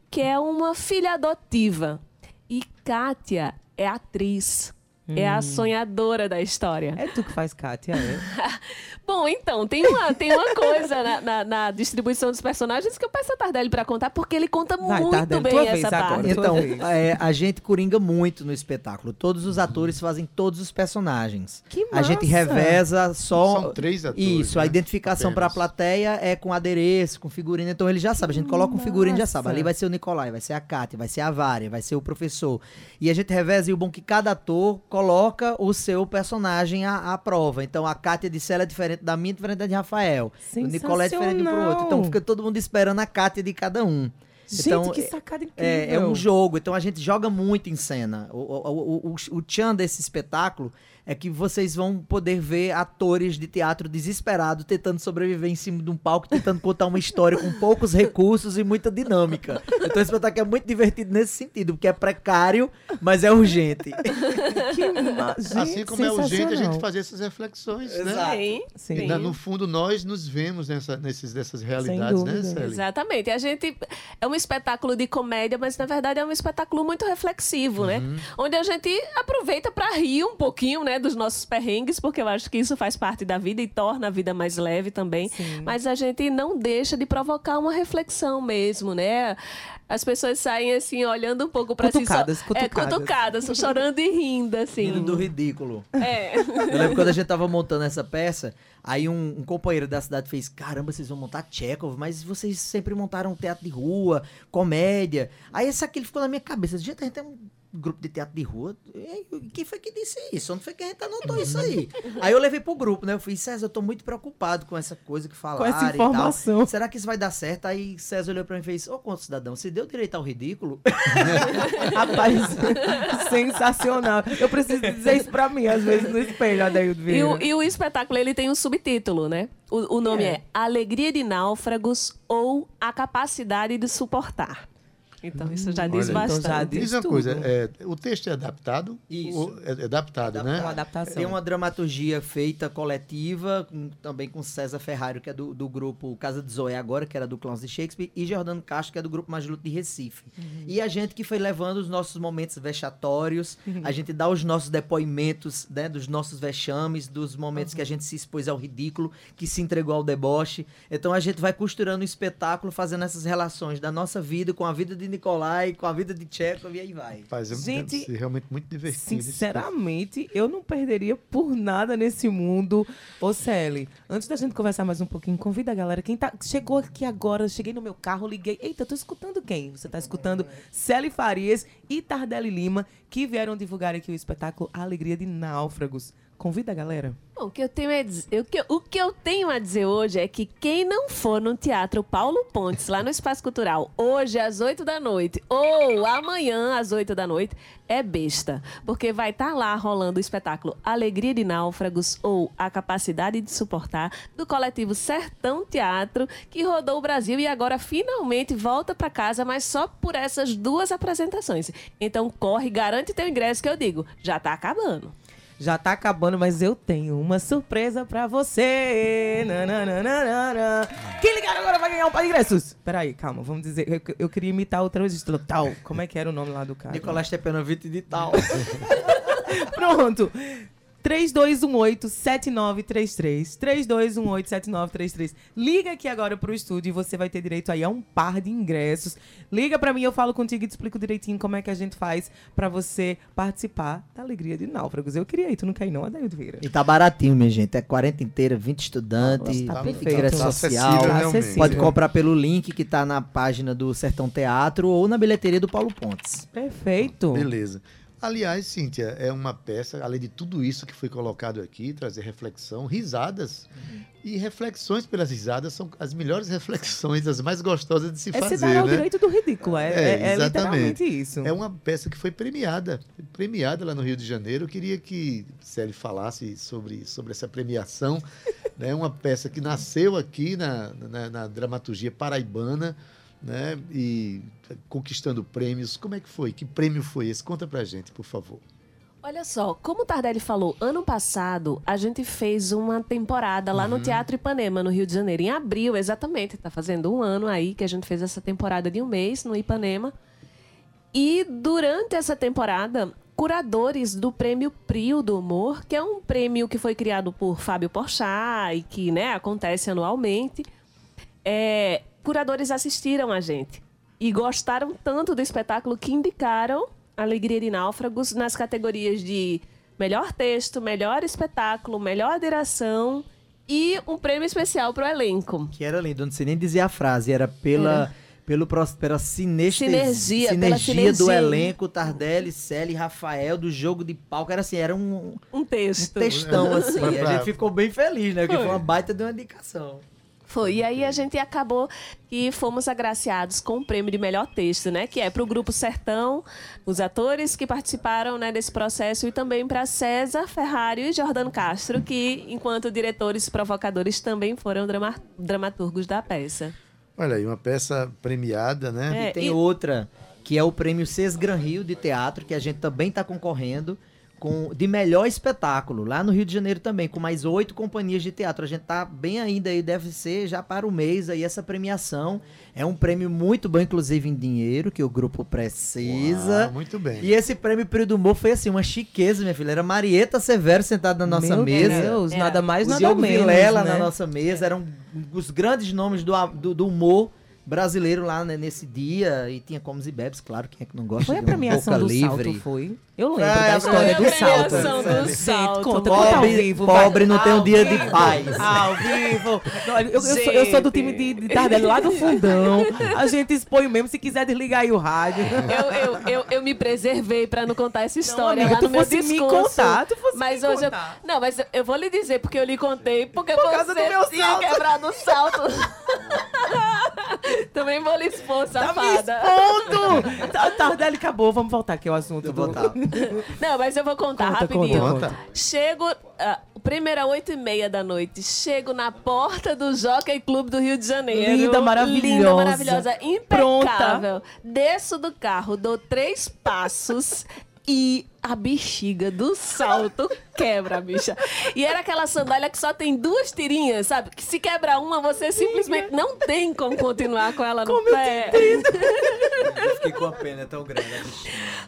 que é uma filha adotiva. E Kátia é atriz. É a sonhadora da história. É tu que faz, Kátia, é? Bom, então, tem uma, tem uma coisa na, na- na distribuição dos personagens que eu peço a Tardelli pra contar, porque ele conta Vai, muito Tardelli, bem essa parte. agora. Então, é, a gente coringa muito no espetáculo. Todos os atores fazem todos os personagens. Que A gente massa! reveza só. São três atores, Isso, a né? identificação para a plateia é com adereço, com figurino. Então ele já sabe. A gente coloca um figurino e já sabe. massa! Ali vai ser o Nicolai, vai ser a Kátia, vai ser a Vária, vai ser o professor. E a gente reveza e o bom é que cada ator coloca o seu personagem à, à prova. Então a Kátia de Cela é diferente da minha, diferente da de Rafael. O Nicolai é diferente um pro outro. Então fica todo mundo esperando a Kátia de cada um. Gente, Então, que é- sacada incrível. É, é um jogo, então a gente joga muito em cena. O, o, o, o, o tchan desse espetáculo é que vocês vão poder ver atores de teatro desesperados tentando sobreviver em cima de um palco, tentando contar uma história com poucos recursos e muita dinâmica. Então esse espetáculo é muito divertido nesse sentido, porque é precário, mas é urgente. Que ma- Assim como é urgente a gente fazer essas reflexões, né? Sim, Sim. E no fundo nós nos vemos nessa, nesses, dessas realidades, né. Célia? Exatamente. A gente é um espetáculo de comédia, mas na verdade é um espetáculo muito reflexivo, né? Onde a gente aproveita para rir um pouquinho, né, dos nossos perrengues, porque eu acho que isso faz parte da vida e torna a vida mais leve também. Sim. Mas a gente não deixa de provocar uma reflexão mesmo, né? As pessoas saem assim olhando um pouco para si, Cutucadas, só, cutucadas. é cutucadas, chorando e rindo assim. Rindo do ridículo. É. Eu lembro quando a gente tava montando essa peça, aí um, um companheiro da cidade fez: Caramba, vocês vão montar Chekhov, mas vocês sempre montaram teatro de rua, comédia. Aí esse aqui ficou na minha cabeça: Gente, a gente tem um grupo de teatro de rua. E Quem foi que disse isso? Onde foi que a gente anotou isso aí? aí eu levei pro grupo, né? Eu falei: César, eu tô muito preocupado com essa coisa que falaram. essa e tal. informação. Será que isso vai dar certo? Aí César olhou pra mim e fez: Ô, quanto cidadão, você deu direito ao ridículo? Rapaz, sensacional. Eu preciso dizer isso pra mim, às vezes, no espelho, Adaildo E Vieira. o, e o espetáculo ele tem um subtítulo, né? O, o nome é. Alegria de Náufragos ou A Capacidade de Suportar. Então isso já diz Olha bastante. Então já Diz diz uma tudo. coisa, é, o texto é adaptado? Isso. É, é adaptado, É né? uma adaptação. Tem uma dramaturgia feita coletiva, com- também com César Ferrari, que é do, do grupo Casa de Zoé agora, que era do Clowns de Shakespeare, e Jordano Castro, que é do grupo Mais Luto de Recife. E a gente que foi levando os nossos momentos vexatórios, a gente dá os nossos depoimentos, né, dos nossos vexames, dos momentos que a gente se expôs ao ridículo, que se entregou ao deboche. Então a gente vai costurando o espetáculo, fazendo essas relações da nossa vida com a vida de Nicolai, com a vida de Tchekov, e aí vai. Faz, é- Gente, deve ser realmente muito divertido. Sinceramente, eu não perderia por nada nesse mundo. Ô, Celi, antes da gente conversar mais um pouquinho, convida a galera. Quem tá, chegou aqui agora, cheguei no meu carro, liguei. Eita, eu tô escutando quem? Você tá escutando Celi Farias e Tardelli Lima, que vieram divulgar aqui o espetáculo Alegria de Náufragos. Convida a galera. Bom, o que, eu tenho a dizer, o, que, o que eu tenho a dizer hoje é que quem não for no Teatro Paulo Pontes, lá no Espaço Cultural, hoje às 8 da noite, ou amanhã às 8 da noite, é besta. Porque vai estar lá rolando o espetáculo Alegria de Náufragos ou A Capacidade de Suportar, do coletivo Sertão Teatro, que rodou o Brasil e agora finalmente volta para casa, mas só por essas duas apresentações. Então corre, garante teu ingresso, que eu digo, já tá acabando. Já tá acabando, mas eu tenho uma surpresa pra você. Nananana. Quem ligar agora vai ganhar um par de ingressos. Peraí, calma, vamos dizer. Eu, eu queria imitar outra vez. Tal. Como é que era o nome lá do cara? Nicolás Stepanovich de tal. Pronto. 3218-7933. 3218-7933. Liga aqui agora pro estúdio e você vai ter direito aí a um par de ingressos. Liga pra mim, eu falo contigo e te explico direitinho como é que a gente faz pra você participar da Alegria de Náufragos. Eu queria ir, tu não quer ir não, Adaildo Vieira? E tá baratinho, minha gente. É 40 inteira, 20 estudantes, Nossa, tá ingresso perfeito. Tá social. acessível, realmente. acessível. Pode comprar pelo link que tá na página do Sertão Teatro ou na bilheteria do Paulo Pontes. Perfeito. Beleza. Aliás, Cíntia, é uma peça, além de tudo isso que foi colocado aqui, trazer reflexão, risadas. E reflexões pelas risadas são as melhores reflexões, as mais gostosas de se É se fazer, dar ao né? direito do ridículo. É, É, é- é exatamente. literalmente isso. É uma peça que foi premiada, premiada lá no Rio de Janeiro. Eu queria que Célio falasse sobre, sobre essa premiação. É uma peça que nasceu aqui na, na, na dramaturgia paraibana, né? E conquistando prêmios. Como é que foi? Que prêmio foi esse? Conta pra gente, por favor. Olha só, como o Tardelli falou, ano passado a gente fez uma temporada lá no Teatro Ipanema, no Rio de Janeiro, em abril, exatamente. Tá fazendo um ano aí que a gente fez essa temporada de um mês no Ipanema. E durante essa temporada, curadores do Prêmio Prio do Humor, que é um prêmio que foi criado por Fábio Porchat e que né, acontece anualmente, é, curadores assistiram a gente e gostaram tanto do espetáculo que indicaram Alegria de Náufragos nas categorias de melhor texto, melhor espetáculo, melhor direção e um prêmio especial para o elenco. Que era lindo, não sei nem dizer a frase, era pela, pelo, pros- pela sineste- Sinergia, pela sinergia do sinergia. elenco, Tardelli, Celi, Rafael, do jogo de palco. Era assim, era um, Um um texto. textão, assim. A gente ficou bem feliz, né? Porque Foi. foi uma baita de uma indicação. Foi. E aí a gente acabou que fomos agraciados com o prêmio de melhor texto, né? Que é para o Grupo Sertão, os atores que participaram né, desse processo, e também para César Ferrari e Jordano Castro, que, enquanto diretores e provocadores, também foram drama- dramaturgos da peça. Olha aí, uma peça premiada, né? É, E tem e- outra, que é o prêmio Ces Gran Rio de Teatro, que a gente também está concorrendo com de melhor espetáculo, lá no Rio de Janeiro também, com mais oito companhias de teatro. A gente tá bem ainda aí, deve ser já para o mês aí essa premiação. É um prêmio muito bom, inclusive em dinheiro, que o grupo precisa. Uau, muito bem. E esse prêmio Período do Humor foi assim, uma chiqueza, minha filha. Era Marieta Severo sentada na nossa Meu mesa. Deus, É. nada mais, O nada Diogo menos, Vilela né? na nossa mesa, eram os grandes nomes do, do, do humor brasileiro lá né, nesse dia. E tinha comes e bebes, claro, quem é que não gosta Foi a de uma premiação boca do livre. salto, foi? Eu lembro Foi da a história do premiação salto. do Gente, salto. conta, conta ao Pobre, vivo. vai. pobre não tem um Ao dia vivo. de paz. Ao vivo. Não, eu, eu sou, eu sou do time de, de Tardelli lá do fundão. A gente expõe mesmo, se quiser desligar aí o rádio. Eu, eu, eu, eu me preservei para não contar essa história amiga, lá no meu fosse me discurso. contar, tu fosse mas me hoje contar. Eu, não, mas eu, eu vou lhe dizer porque eu lhe contei porque causa você do meu tinha salto. quebrado o salto. Também vou lhe expor, Tá me safada. expondo! Tá, Tardelli, acabou. Vamos voltar aqui ao assunto. Eu do- vou voltar. Não, mas eu vou contar Conta, rapidinho. conta. Conta. Chego, ah, primeiro às oito e meia da noite, chego na porta do Jockey Clube do Rio de Janeiro. Linda, maravilhosa. Linda, maravilhosa, Pronta. impecável. Desço do carro, dou três passos e a bexiga do salto quebra, bicha. E era aquela sandália que só tem duas tirinhas, sabe? Que se quebra uma, você simplesmente não tem como continuar com ela no Como pé. Eu fiquei com a pena tão grande.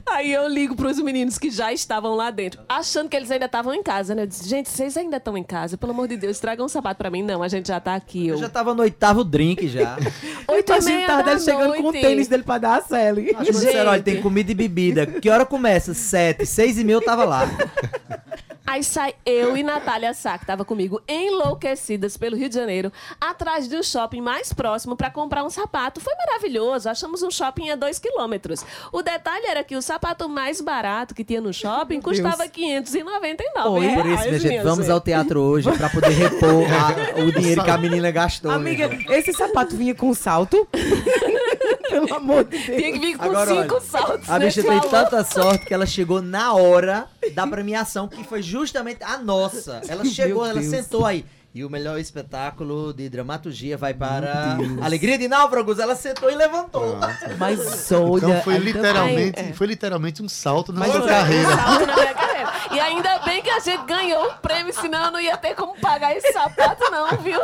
Aí eu ligo pros meninos que já estavam lá dentro, achando que eles ainda estavam em casa, né? Eu disse, gente, vocês ainda estão em casa? Pelo amor de Deus, tragam um sapato pra mim. Não, a gente já tá aqui. Eu Eu... já tava no oitavo drink já. Oito e meia da Tardelli chegando com o noite. tênis dele pra dar a Sally. Acho que disseram, olha, tem comida e bebida. Que hora começa? Sete, seis e meia eu tava lá. Aí sai eu e Natália Sá, que tava comigo, enlouquecidas pelo Rio de Janeiro, atrás do shopping mais próximo pra comprar um sapato. Foi maravilhoso, achamos um shopping a dois quilômetros. O detalhe era que o sapato mais barato que tinha no shopping custava 599 Oi, reais, Por isso, minha gente, vamos gente. ao teatro hoje pra poder repor a- o dinheiro que a menina gastou. né, Amiga, esse sapato vinha com salto? Pelo amor de Deus. Tinha que vir com Agora, cinco olha, saltos. A bicha nesse tem valor. tanta sorte que ela chegou na hora da premiação, que foi justamente a nossa. Ela chegou, Meu ela Deus. sentou aí. E o melhor espetáculo de dramaturgia vai para Alegria de Náufragos. Ela sentou e levantou. Mas olha... Então foi ainda- literalmente, é. foi literalmente um salto na Mas sua carreira. Salto na minha carreira. E ainda bem que a gente ganhou o prêmio, senão eu não ia ter como pagar esse sapato, não, viu?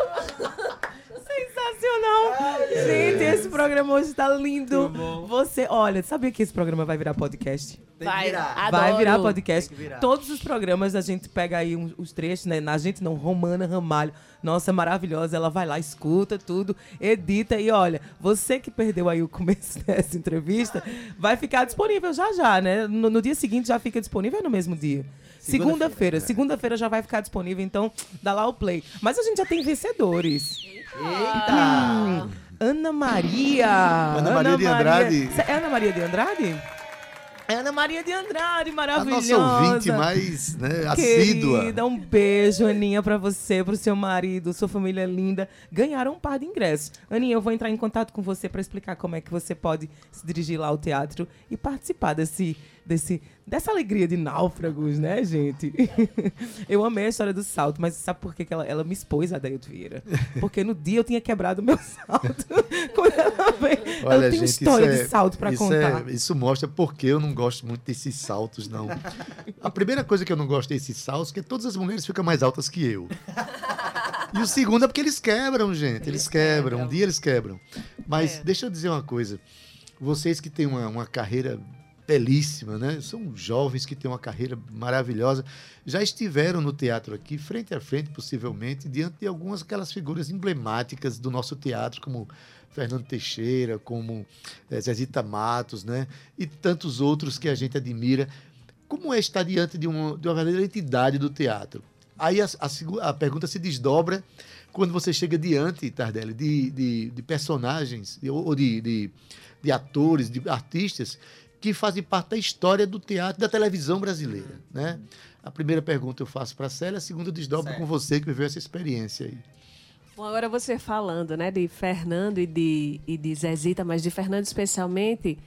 Sensacional! Gente, esse programa hoje tá lindo. Você, olha, sabia que esse programa vai virar podcast? Tem que Vai, virar. adoro. Vai virar podcast. Tem que virar. Todos os programas a gente pega aí uns- os trechos, né? Na gente não, Romana Ramalho. Nossa, maravilhosa. Ela vai lá, escuta tudo, edita e olha, você que perdeu aí o começo dessa entrevista, vai ficar disponível já já, né? No, no dia seguinte já fica disponível é no mesmo dia? Segunda-feira. Segunda-feira já vai ficar disponível, então dá lá o play. Mas a gente já tem vencedores. Eita! Ana Maria. Ana Maria de Andrade. É Ana Maria de Andrade? É Ana Maria de Andrade, A maravilhosa. nossa ouvinte mais né, assídua. Querida, um beijo, Aninha, pra você, pro seu marido, sua família linda. Ganharam um par de ingressos. Aninha, eu vou entrar em contato com você pra explicar como é que você pode se dirigir lá ao teatro e participar desse, desse, dessa alegria de náufragos, né, gente? Eu amei a história do salto, mas sabe por que que ela, ela me expôs a Dailton Vieira? Porque no dia eu tinha quebrado o meu salto. Quando ela veio, Olha, eu tenho gente, história isso de é- salto pra isso contar. é- isso mostra porque eu não gosto muito desses saltos, não. A primeira coisa que eu não gosto desses saltos é que todas as mulheres ficam mais altas que eu. E o segundo é porque eles quebram, gente. Eles quebram. Um dia eles quebram. Mas É. deixa eu dizer uma coisa. Vocês que têm uma, uma carreira belíssima, né? São jovens que têm uma carreira maravilhosa. Já estiveram no teatro aqui, frente a frente, possivelmente, diante de algumas aquelas figuras emblemáticas do nosso teatro, como Fernando Teixeira, como eh, Zezita Matos, né? E tantos outros que a gente admira. Como é estar diante de uma, de uma verdadeira entidade do teatro? Aí a, a a pergunta se desdobra quando você chega diante, Tardelli, de, de, de personagens ou de, de, de atores, de artistas que fazem parte da história do teatro e da televisão brasileira. Né? A primeira pergunta eu faço para a Célia, a segunda eu desdobro Certo. com você que viveu essa experiência aí. Bom, agora você falando, né, de Fernando e de, e de Zezita, mas de Fernando especialmente,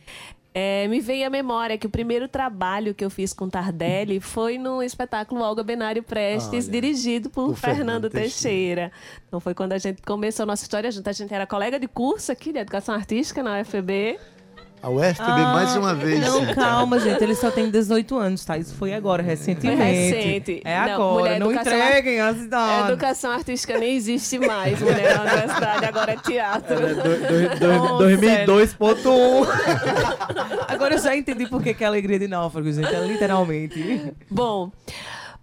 é, me veio à memória que o primeiro trabalho que eu fiz com Tardelli foi no espetáculo Olga Benário Prestes, Olha, dirigido por Fernando Fernando Teixeira. Então foi quando a gente começou a nossa história junto. A gente era colega de curso aqui de Educação Artística na UFB. A UFPB mais uma vez. Ah, Não, calma, gente. Ele só tem 18 anos, tá? Isso foi agora, recentemente. Foi recente. É Não, agora. mulher, Não entreguem as A educação artística nem existe mais, mulher na universidade, agora é teatro. É, do- do- Oh, do- 2002.1. Agora eu já entendi por que que é a alegria de náufrago, gente. É literalmente. Bom,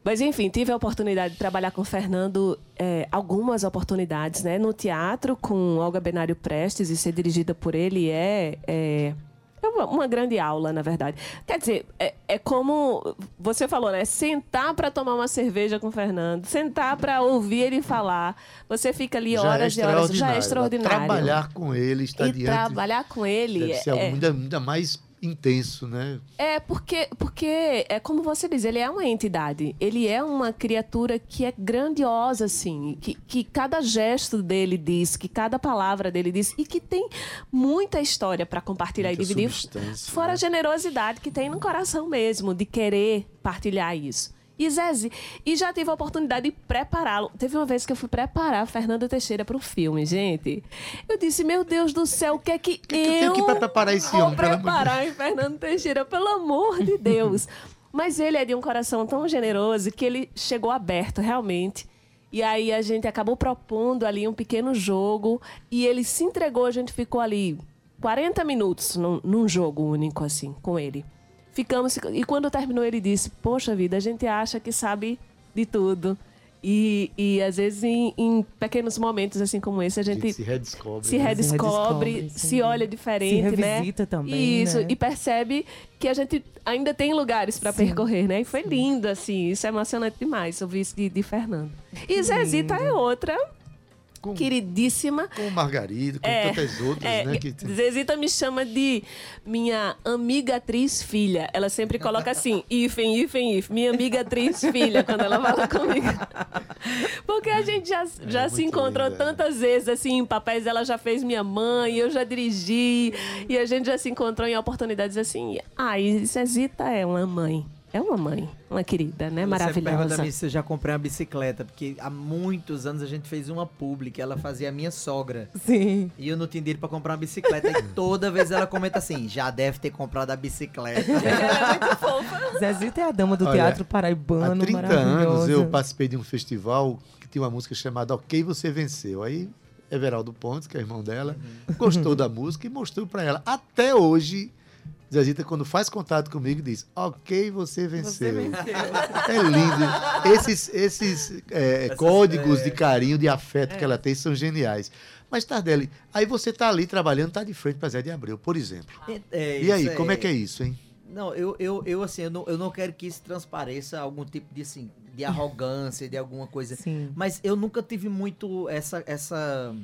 mas enfim, tive a oportunidade de trabalhar com o Fernando, é, algumas oportunidades, né? No teatro, com Olga Benário Prestes e ser dirigida por ele é. é é uma, uma grande aula, na verdade. Quer dizer, é, é como você falou, né? Sentar para tomar uma cerveja com o Fernando, sentar para ouvir ele falar. Você fica ali horas e horas. Já é extraordinário. Trabalhar com ele, estar e diante. trabalhar com ele Deve ser é, ainda, ainda mais intenso, né? É, porque, porque, é como você diz, ele é uma entidade. Ele é uma criatura que é grandiosa, assim. Que, que cada gesto dele diz, que cada palavra dele diz. E que tem muita história para compartilhar Muita e dividir. Fora né? a generosidade que tem no coração mesmo, de querer partilhar isso. E Zezé, e já tive a oportunidade de prepará-lo. Teve uma vez que eu fui preparar Fernando Teixeira para o filme, gente. Eu disse, meu Deus do céu, o que é que, que eu tenho que eu pra preparar esse vou homem, preparar em Fernando Teixeira, pelo amor de Deus. Mas ele é de um coração tão generoso que ele chegou aberto, realmente. E aí a gente acabou propondo ali um pequeno jogo e ele se entregou, a gente ficou ali 40 minutos num, num jogo único, assim, com ele. Ficamos, e quando terminou ele disse, poxa vida, a gente acha que sabe de tudo. E, e às vezes em, em pequenos momentos assim como esse, a A gente gente se redescobre. se né? redescobre, redescobre, se, sim. olha diferente, Se né? revisita também, Isso, né? e percebe que a gente ainda tem lugares para percorrer, né? E foi lindo, assim, isso é emocionante demais, ouvir isso de, de Fernando. E Zezita é outra Com, queridíssima. com o Margarida, com É, tantas outras, É, né? Que... Zezita me chama de minha amiga atriz filha. Ela sempre coloca assim, hífen, hífen, hífen, minha amiga atriz filha, quando ela fala comigo. Porque a gente já, já se muito encontrou linda, né? tantas vezes, assim, em papéis. Ela já fez minha mãe, eu já dirigi. E a gente já se encontrou em oportunidades assim. Ah, e Zezita é uma mãe. É uma mãe, uma querida, né? Você pergunta a Maravilhosa. mim se eu já comprei uma bicicleta, porque há muitos anos a gente fez uma publi que ela fazia a minha sogra. Sim. E eu não tinha dinheiro pra comprar uma bicicleta. e toda vez ela comenta assim: já deve ter comprado a bicicleta. Ela é muito fofa. Zezita é a dama do Olha, teatro Há paraibano, 30 anos eu participei de um festival que tinha uma música chamada Ok Você Venceu. Aí Everaldo Pontes, que é irmão dela, gostou da música e mostrou pra ela. Até hoje, Zezita, quando faz contato comigo, diz: Ok, você venceu. É lindo. Esses, esses é, códigos de carinho, de afeto que ela tem são geniais. Mas, Tardelli, aí você tá ali trabalhando, tá de frente pra Zé de Abreu, por exemplo. É, E aí, isso como é que é isso, hein? Não, eu, eu, eu assim, eu não, eu não quero que isso transpareça algum tipo de, assim, de arrogância, de alguma coisa. Sim. Mas eu nunca tive muito essa, essa,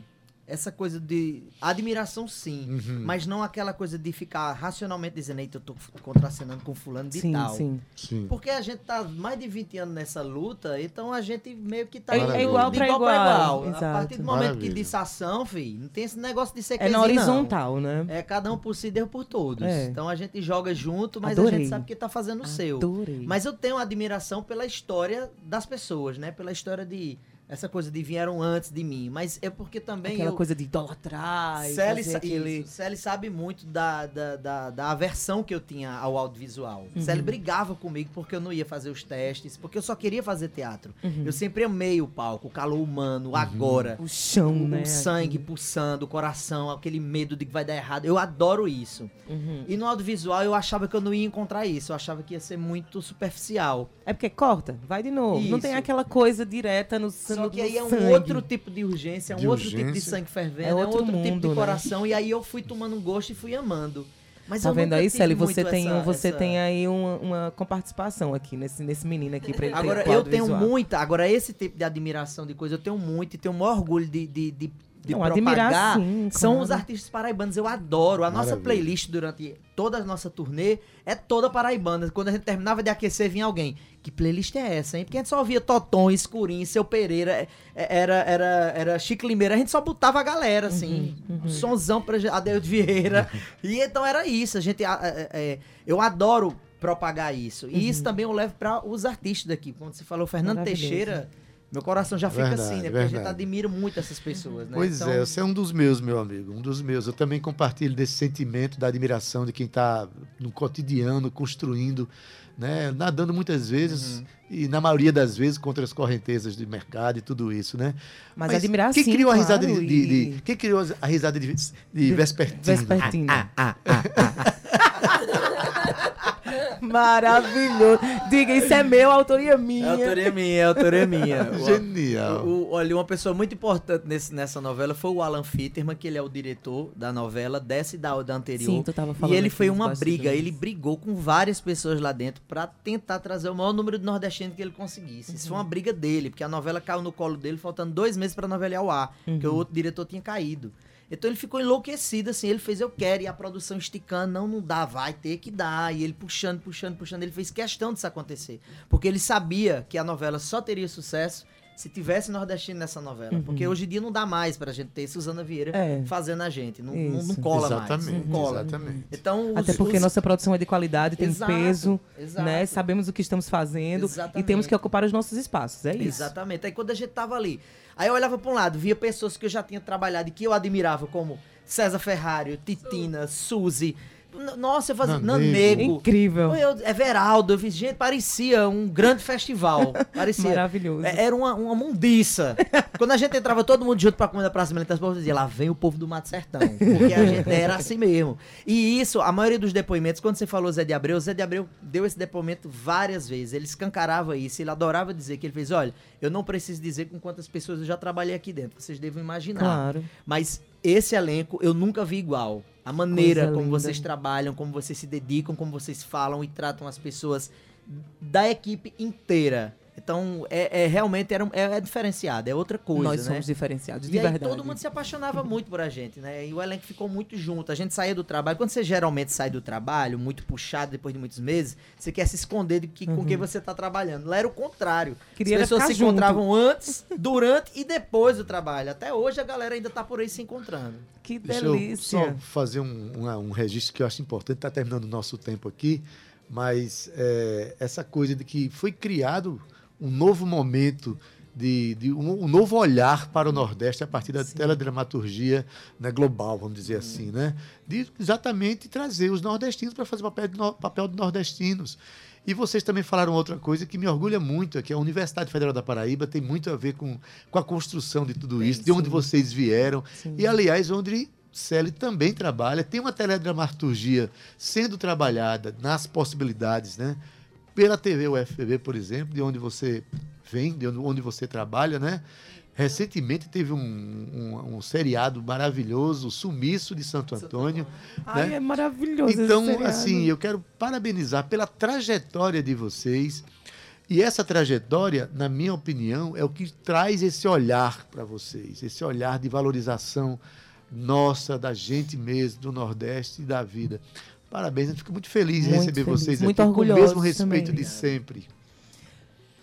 essa coisa de admiração, sim. Uhum. Mas não aquela coisa de ficar racionalmente dizendo, eita, eu tô contracenando com fulano de Sim, tal. sim. Sim. Porque a gente tá mais de 20 anos nessa luta, então a gente meio que tá É- é igual de pra igual, A exato. partir do momento Maravilha. que disse ação, filho, não tem esse negócio de ser É na quezinho, não. horizontal, né? É cada um por si, Deus por todos. É. Então a gente joga junto, mas a Adorei. gente sabe que tá fazendo o seu. Adorei. Mas eu tenho admiração pela história das pessoas, né? Pela história de. Essa coisa de vieram antes de mim. Mas é porque também. Aquela eu, coisa de idolatrar fazer sa- aquele... isso, Celi sabe muito da, da, da, da aversão que eu tinha ao audiovisual. Celi brigava comigo porque eu não ia fazer os testes, porque eu só queria fazer teatro. Eu sempre amei o palco, o calor humano, agora. O chão, O, né? o sangue pulsando, o coração, aquele medo de que vai dar errado. Eu adoro isso. Uhum. E no audiovisual eu achava que eu não ia encontrar isso. Eu achava que ia ser muito superficial. É porque corta, vai de novo. Não tem Isso. aquela coisa direta no, Só que aí é um sangue. outro tipo de urgência, é um De outro tipo de urgência. sangue fervendo, É é, outro outro tipo mundo, de né? coração. E aí eu fui tomando um gosto e fui amando. Mas Tá eu vendo aí, Celi? Você, tem, essa- você essa- tem aí uma, uma comparticipação aqui nesse, nesse menino aqui pra ele ter Agora, eu tenho audiovisual. muita. Agora, esse tipo de admiração de coisa, eu tenho muito e tenho o maior orgulho de, de, de, de Não, admirar propagar. sim, São claro. os artistas paraibanos. Eu adoro. A nossa Maravilha. playlist durante toda a nossa turnê é toda paraibana. Quando a gente terminava de aquecer, vinha alguém. Que playlist é essa, hein? Porque a gente só ouvia Toton, Escurinho, Seu Pereira, é- é- era, era, era Chico Limeira. A gente só botava a galera, assim. Uhum, Sonzão pra Adeildo Vieira. e então era isso. A gente. a- é- é- eu adoro propagar isso. E isso também eu levo para os artistas daqui. Quando você falou Fernando Uhum. Teixeira, meu coração já fica Verdade, assim, né? Porque a gente admira muito essas pessoas, né? Pois Então, é, você é um dos meus, meu amigo, um dos meus. Eu também compartilho desse sentimento da admiração de quem está no cotidiano, construindo, né, nadando muitas vezes e na maioria das vezes contra as correntezas de mercado e tudo isso, né? Mas admirar quem sim, criou a claro, risada de, de- de- quem criou a risada de, de vespertino? Vespertino. Ah, ah, ah. Maravilhoso. Diga, isso é meu, autoria minha. É autoria minha, é autoria minha. O- Genial. O, o- olha, uma pessoa muito importante nesse, nessa novela foi o Alan Fitterman, que ele é o diretor da novela, desce da, da anterior. Sim, tu tava falando E ele foi uma briga, ele brigou com várias pessoas lá dentro pra tentar trazer o maior número de nordestinos que ele conseguisse. Isso foi uma briga dele, porque a novela caiu no colo dele faltando dois meses pra novela ir ao ar, porque o outro diretor tinha caído. Então ele ficou enlouquecido, assim, ele fez eu quero, e a produção esticando, não, não dá, vai ter que dar, e ele puxando, puxando, puxando, ele fez questão disso acontecer, porque ele sabia que a novela só teria sucesso se tivesse nordestino nessa novela, porque hoje em dia não dá mais pra gente ter Suzana Vieira É. fazendo a gente, não, não, não cola exatamente, mais, não cola. exatamente. Então, Até os- porque os- nossa produção é de qualidade, tem Exato, peso, exato. né? Sabemos o que estamos fazendo e Exatamente. temos que ocupar os nossos espaços. É isso. Exatamente. Aí quando a gente tava ali, aí eu olhava pra um lado, via pessoas que eu já tinha trabalhado e que eu admirava, como César Ferrari, Titina, Suzy. Nossa, eu fazia. Nanego. Nanego. Incrível. Eu, Everaldo, eu fiz, gente, parecia um grande festival. Parecia. Maravilhoso. É, Era uma, uma mundiça. Quando a gente entrava todo mundo junto pra comer da Praça Militar, o povo dizia, lá vem o povo do Mato Sertão. Porque a gente era assim mesmo. E isso, a maioria dos depoimentos, quando você falou Zé de Abreu, Zé de Abreu deu esse depoimento várias vezes. Ele escancarava isso, ele adorava dizer que ele fez, olha, eu não preciso dizer com quantas pessoas eu já trabalhei aqui dentro, vocês devem imaginar. Claro. Mas esse elenco eu nunca vi igual. A maneira Coisa como linda. vocês trabalham, como vocês se dedicam, como vocês falam e tratam as pessoas da equipe inteira. Então, é, é realmente era, um- é, é diferenciado, é outra coisa, Nós né? somos diferenciados, de E aí verdade. todo mundo se apaixonava muito por a gente, né? E o elenco ficou muito junto. A gente saía do trabalho. Quando você geralmente sai do trabalho, muito puxado depois de muitos meses, você quer se esconder de que, com quem você tá trabalhando. Lá era o contrário. Uhum. Queria As pessoas se junto. encontravam antes, durante e depois do trabalho. Até hoje a galera ainda tá por aí se encontrando. Que Deixa eu delícia. só fazer um, uma- um registro que eu acho importante, está terminando o nosso tempo aqui, mas é, essa coisa de que foi criado um novo momento, de, de um, um novo olhar para o Nordeste a partir da teledramaturgia né, global, vamos dizer assim, né? De exatamente trazer os nordestinos para fazer o papel de, no- papel de nordestinos. E vocês também falaram outra coisa que me orgulha muito, é que a Universidade Federal da Paraíba tem muito a ver com, com a construção de tudo isso, de onde vocês vieram. E, aliás, onde Celi também trabalha, tem uma teledramaturgia sendo trabalhada nas possibilidades, né? Pela TV UFPB, por exemplo, de onde você vem, de onde, você trabalha, né? Recentemente teve um, um, um seriado maravilhoso, o Sumiço de Santo Antônio. Ai, né? é maravilhoso Então, assim, eu quero parabenizar pela trajetória de vocês. E essa trajetória, na minha opinião, é o que traz esse olhar para vocês, esse olhar de valorização nossa, da gente mesmo, do Nordeste e da vida. Parabéns, eu fico muito feliz em Muito receber feliz, vocês muito aqui com o mesmo respeito também. de sempre.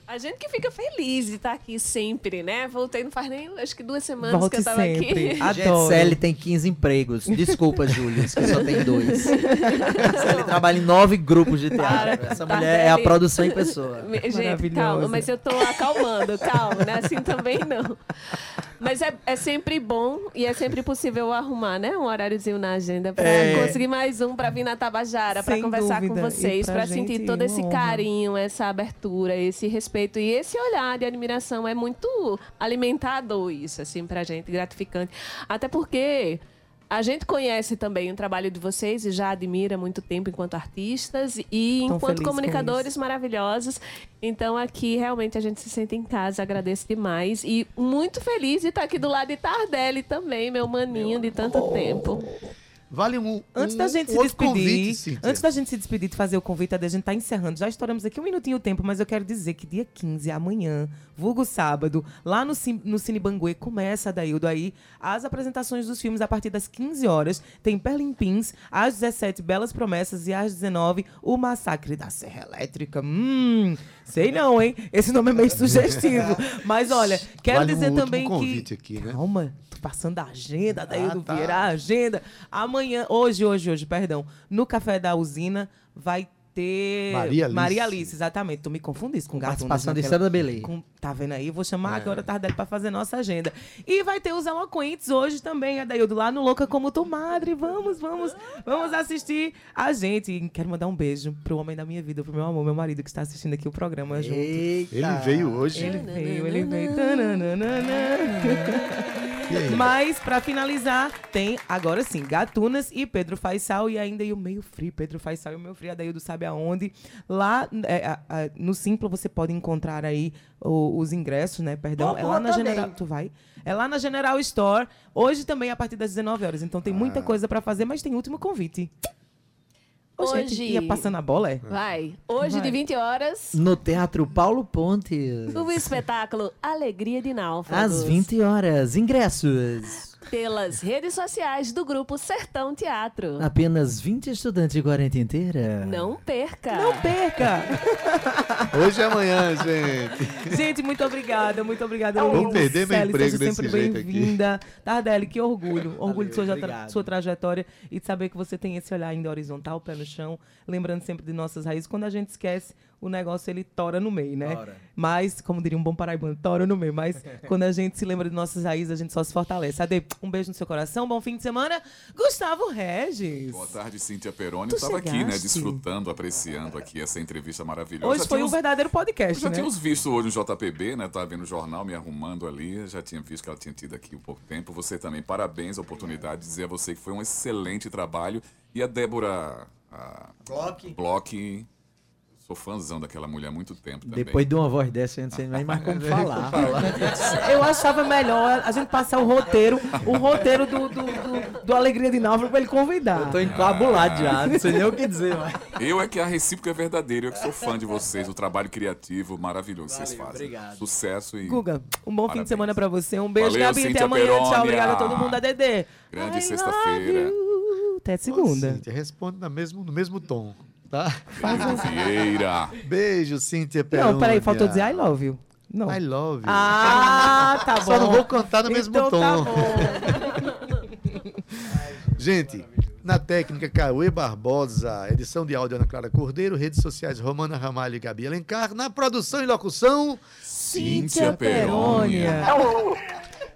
A gente que fica feliz de estar aqui sempre, né? Voltei não faz nem, acho que duas semanas Volte que eu tava sempre. aqui. Adoro. Gente, Celi tem 15 empregos. Desculpa, Júlio, que só tem dois. Celi trabalha em nove grupos de teatro. Para, Essa tá mulher é a produção em pessoa. Gente, calma, mas eu tô acalmando, calma, né? Assim também não. Mas é, é sempre bom e é sempre possível arrumar, né? Um horáriozinho na agenda pra É. conseguir mais um pra vir na Tabajara, pra Sem conversar dúvida. com vocês, pra pra gente, sentir todo esse honra. carinho, essa abertura, esse respeito e esse olhar de admiração. É muito alimentador isso, assim, pra gente, gratificante. Até porque. A gente conhece também o trabalho de vocês e já admira há muito tempo enquanto artistas e Tão enquanto com comunicadores isso. maravilhosos. Então aqui realmente a gente se sente em casa, agradeço demais e muito feliz de estar aqui do lado de Tardelli também, meu maninho de tanto tempo. Vale um, Antes um- da gente um se despedir, convite, antes da gente se despedir de fazer o convite, a gente tá encerrando. Já estouramos aqui um minutinho o tempo, mas eu quero dizer que dia 15, amanhã, vulgo sábado, lá no, Cin- no Cine Banguê, começa, Daildo, aí, as apresentações dos filmes a partir das 15 horas. Tem Perlim Pins, às 17, Belas Promessas, e às 19, O Massacre da Serra Elétrica. Hum, sei não, hein? Esse nome é meio sugestivo. Mas olha, quero Vale um dizer último também que... aqui, né? Calma, tô passando a agenda, daí Ah, do tá. Vieira, a agenda. Amanhã, hoje, hoje, hoje, perdão, no Café da Usina vai ter Maria Alice. Maria Alice, exatamente. Tu me confundiste com Gatunas. Participação de naquela- Sandra Belê. com- Tá vendo aí? Vou chamar É. agora a Tardelli pra fazer nossa agenda. E vai ter os eloquentes hoje também, Adaildo, lá no Louca Como Tu Madre. Vamos, vamos, vamos assistir a gente. E quero mandar um beijo pro homem da minha vida, pro meu amor, meu marido que está assistindo aqui o programa junto. Eita. Ele veio hoje. Ele veio, ele veio. E? Mas, pra finalizar, tem agora sim, Gatunas e Pedro Faisal e ainda aí o Meio Frio. Pedro Faisal e o Meio Frio, Adaildo sabe aonde. Lá é, a- a- no Simplo você pode encontrar aí o- os ingressos, né? Perdão. Vou- é lá na também. General. Tu vai? É lá na General Store. Hoje também a partir das 19 horas. Então tem muita coisa pra fazer, mas tem último convite. Ô, gente, Hoje- ia passando a bola, é? Vai. Hoje, Vai. de 20 horas, No Teatro Paulo Ponte. o espetáculo Alegria de Náufragos. Às 20 horas. Ingressos. Pelas redes sociais do grupo Sertão Teatro. Apenas 20 estudantes de quarenta inteira. Não perca! Não perca! Hoje e amanhã, gente. Gente, muito obrigada, muito obrigada. Vou Lindo. perder meu emprego seja desse sempre jeito bem-vinda. Tardelli, que orgulho. Orgulho de sua, tra- sua trajetória e de saber que você tem esse olhar ainda horizontal, pé no chão, lembrando sempre de nossas raízes. Quando a gente esquece, o negócio ele tora no meio, né? Tora. Mas, como diria um bom paraibano, tora no meio. Mas quando a gente se lembra de nossas raízes, a gente só se fortalece. Ade, um beijo no seu coração, bom fim de semana. Gustavo Regis. Boa tarde, Cíntia Peroni. Tu Estava aqui, né, desfrutando, apreciando aqui essa entrevista maravilhosa. Hoje Já foi um verdadeiro podcast, Já né? tínhamos visto hoje no JPB, né? Tava vendo o jornal, me arrumando ali. Já tinha visto que ela tinha tido aqui um pouco tempo. Você também, parabéns a oportunidade de dizer a você que foi um excelente trabalho. E a Débora a Bloch. Bloch, sou fãzão daquela mulher há muito tempo também. Depois de uma voz dessa, eu não sei nem mais como falar. Eu achava melhor a gente passar o roteiro, o roteiro do, do, do- do Alegria de Náufrago pra ele convidar. Eu tô encabulado já, não sei nem o que dizer mais. Eu é que a recíproca é verdadeira. Eu que sou fã de vocês, o trabalho criativo maravilhoso que vocês Valeu, fazem. obrigado. Sucesso e Guga, um bom fim de Parabéns. semana pra você. Um beijo, Valeu, Gabi. Até Cíntia amanhã. Perônia. Tchau. Obrigada a todo mundo. A Dedê. grande sexta-feira. Até segunda. Cíntia, responde no mesmo, no mesmo tom, tá? Beijo, Vieira. Beijo, Cíntia Peroni. Não, peraí, faltou dizer I love you. Não. I love you. Ah, tá bom. Só não vou cantar no mesmo então tom. Tá bom. Gente, na técnica Cauê Barbosa, edição de áudio Ana Clara Cordeiro, redes sociais Romana Ramalho e Gabi Alencar, na produção e locução, Cíntia Perônia.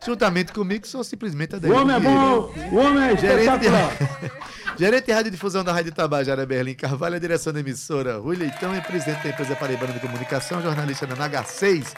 juntamente comigo, sou simplesmente a O homem é bom, o homem é gerente gerente de radiodifusão da Rádio Tabajara Berlim Carvalho, a direção da emissora Rui Leitão e presidente da empresa Paraibana de Comunicação, jornalista da NH6.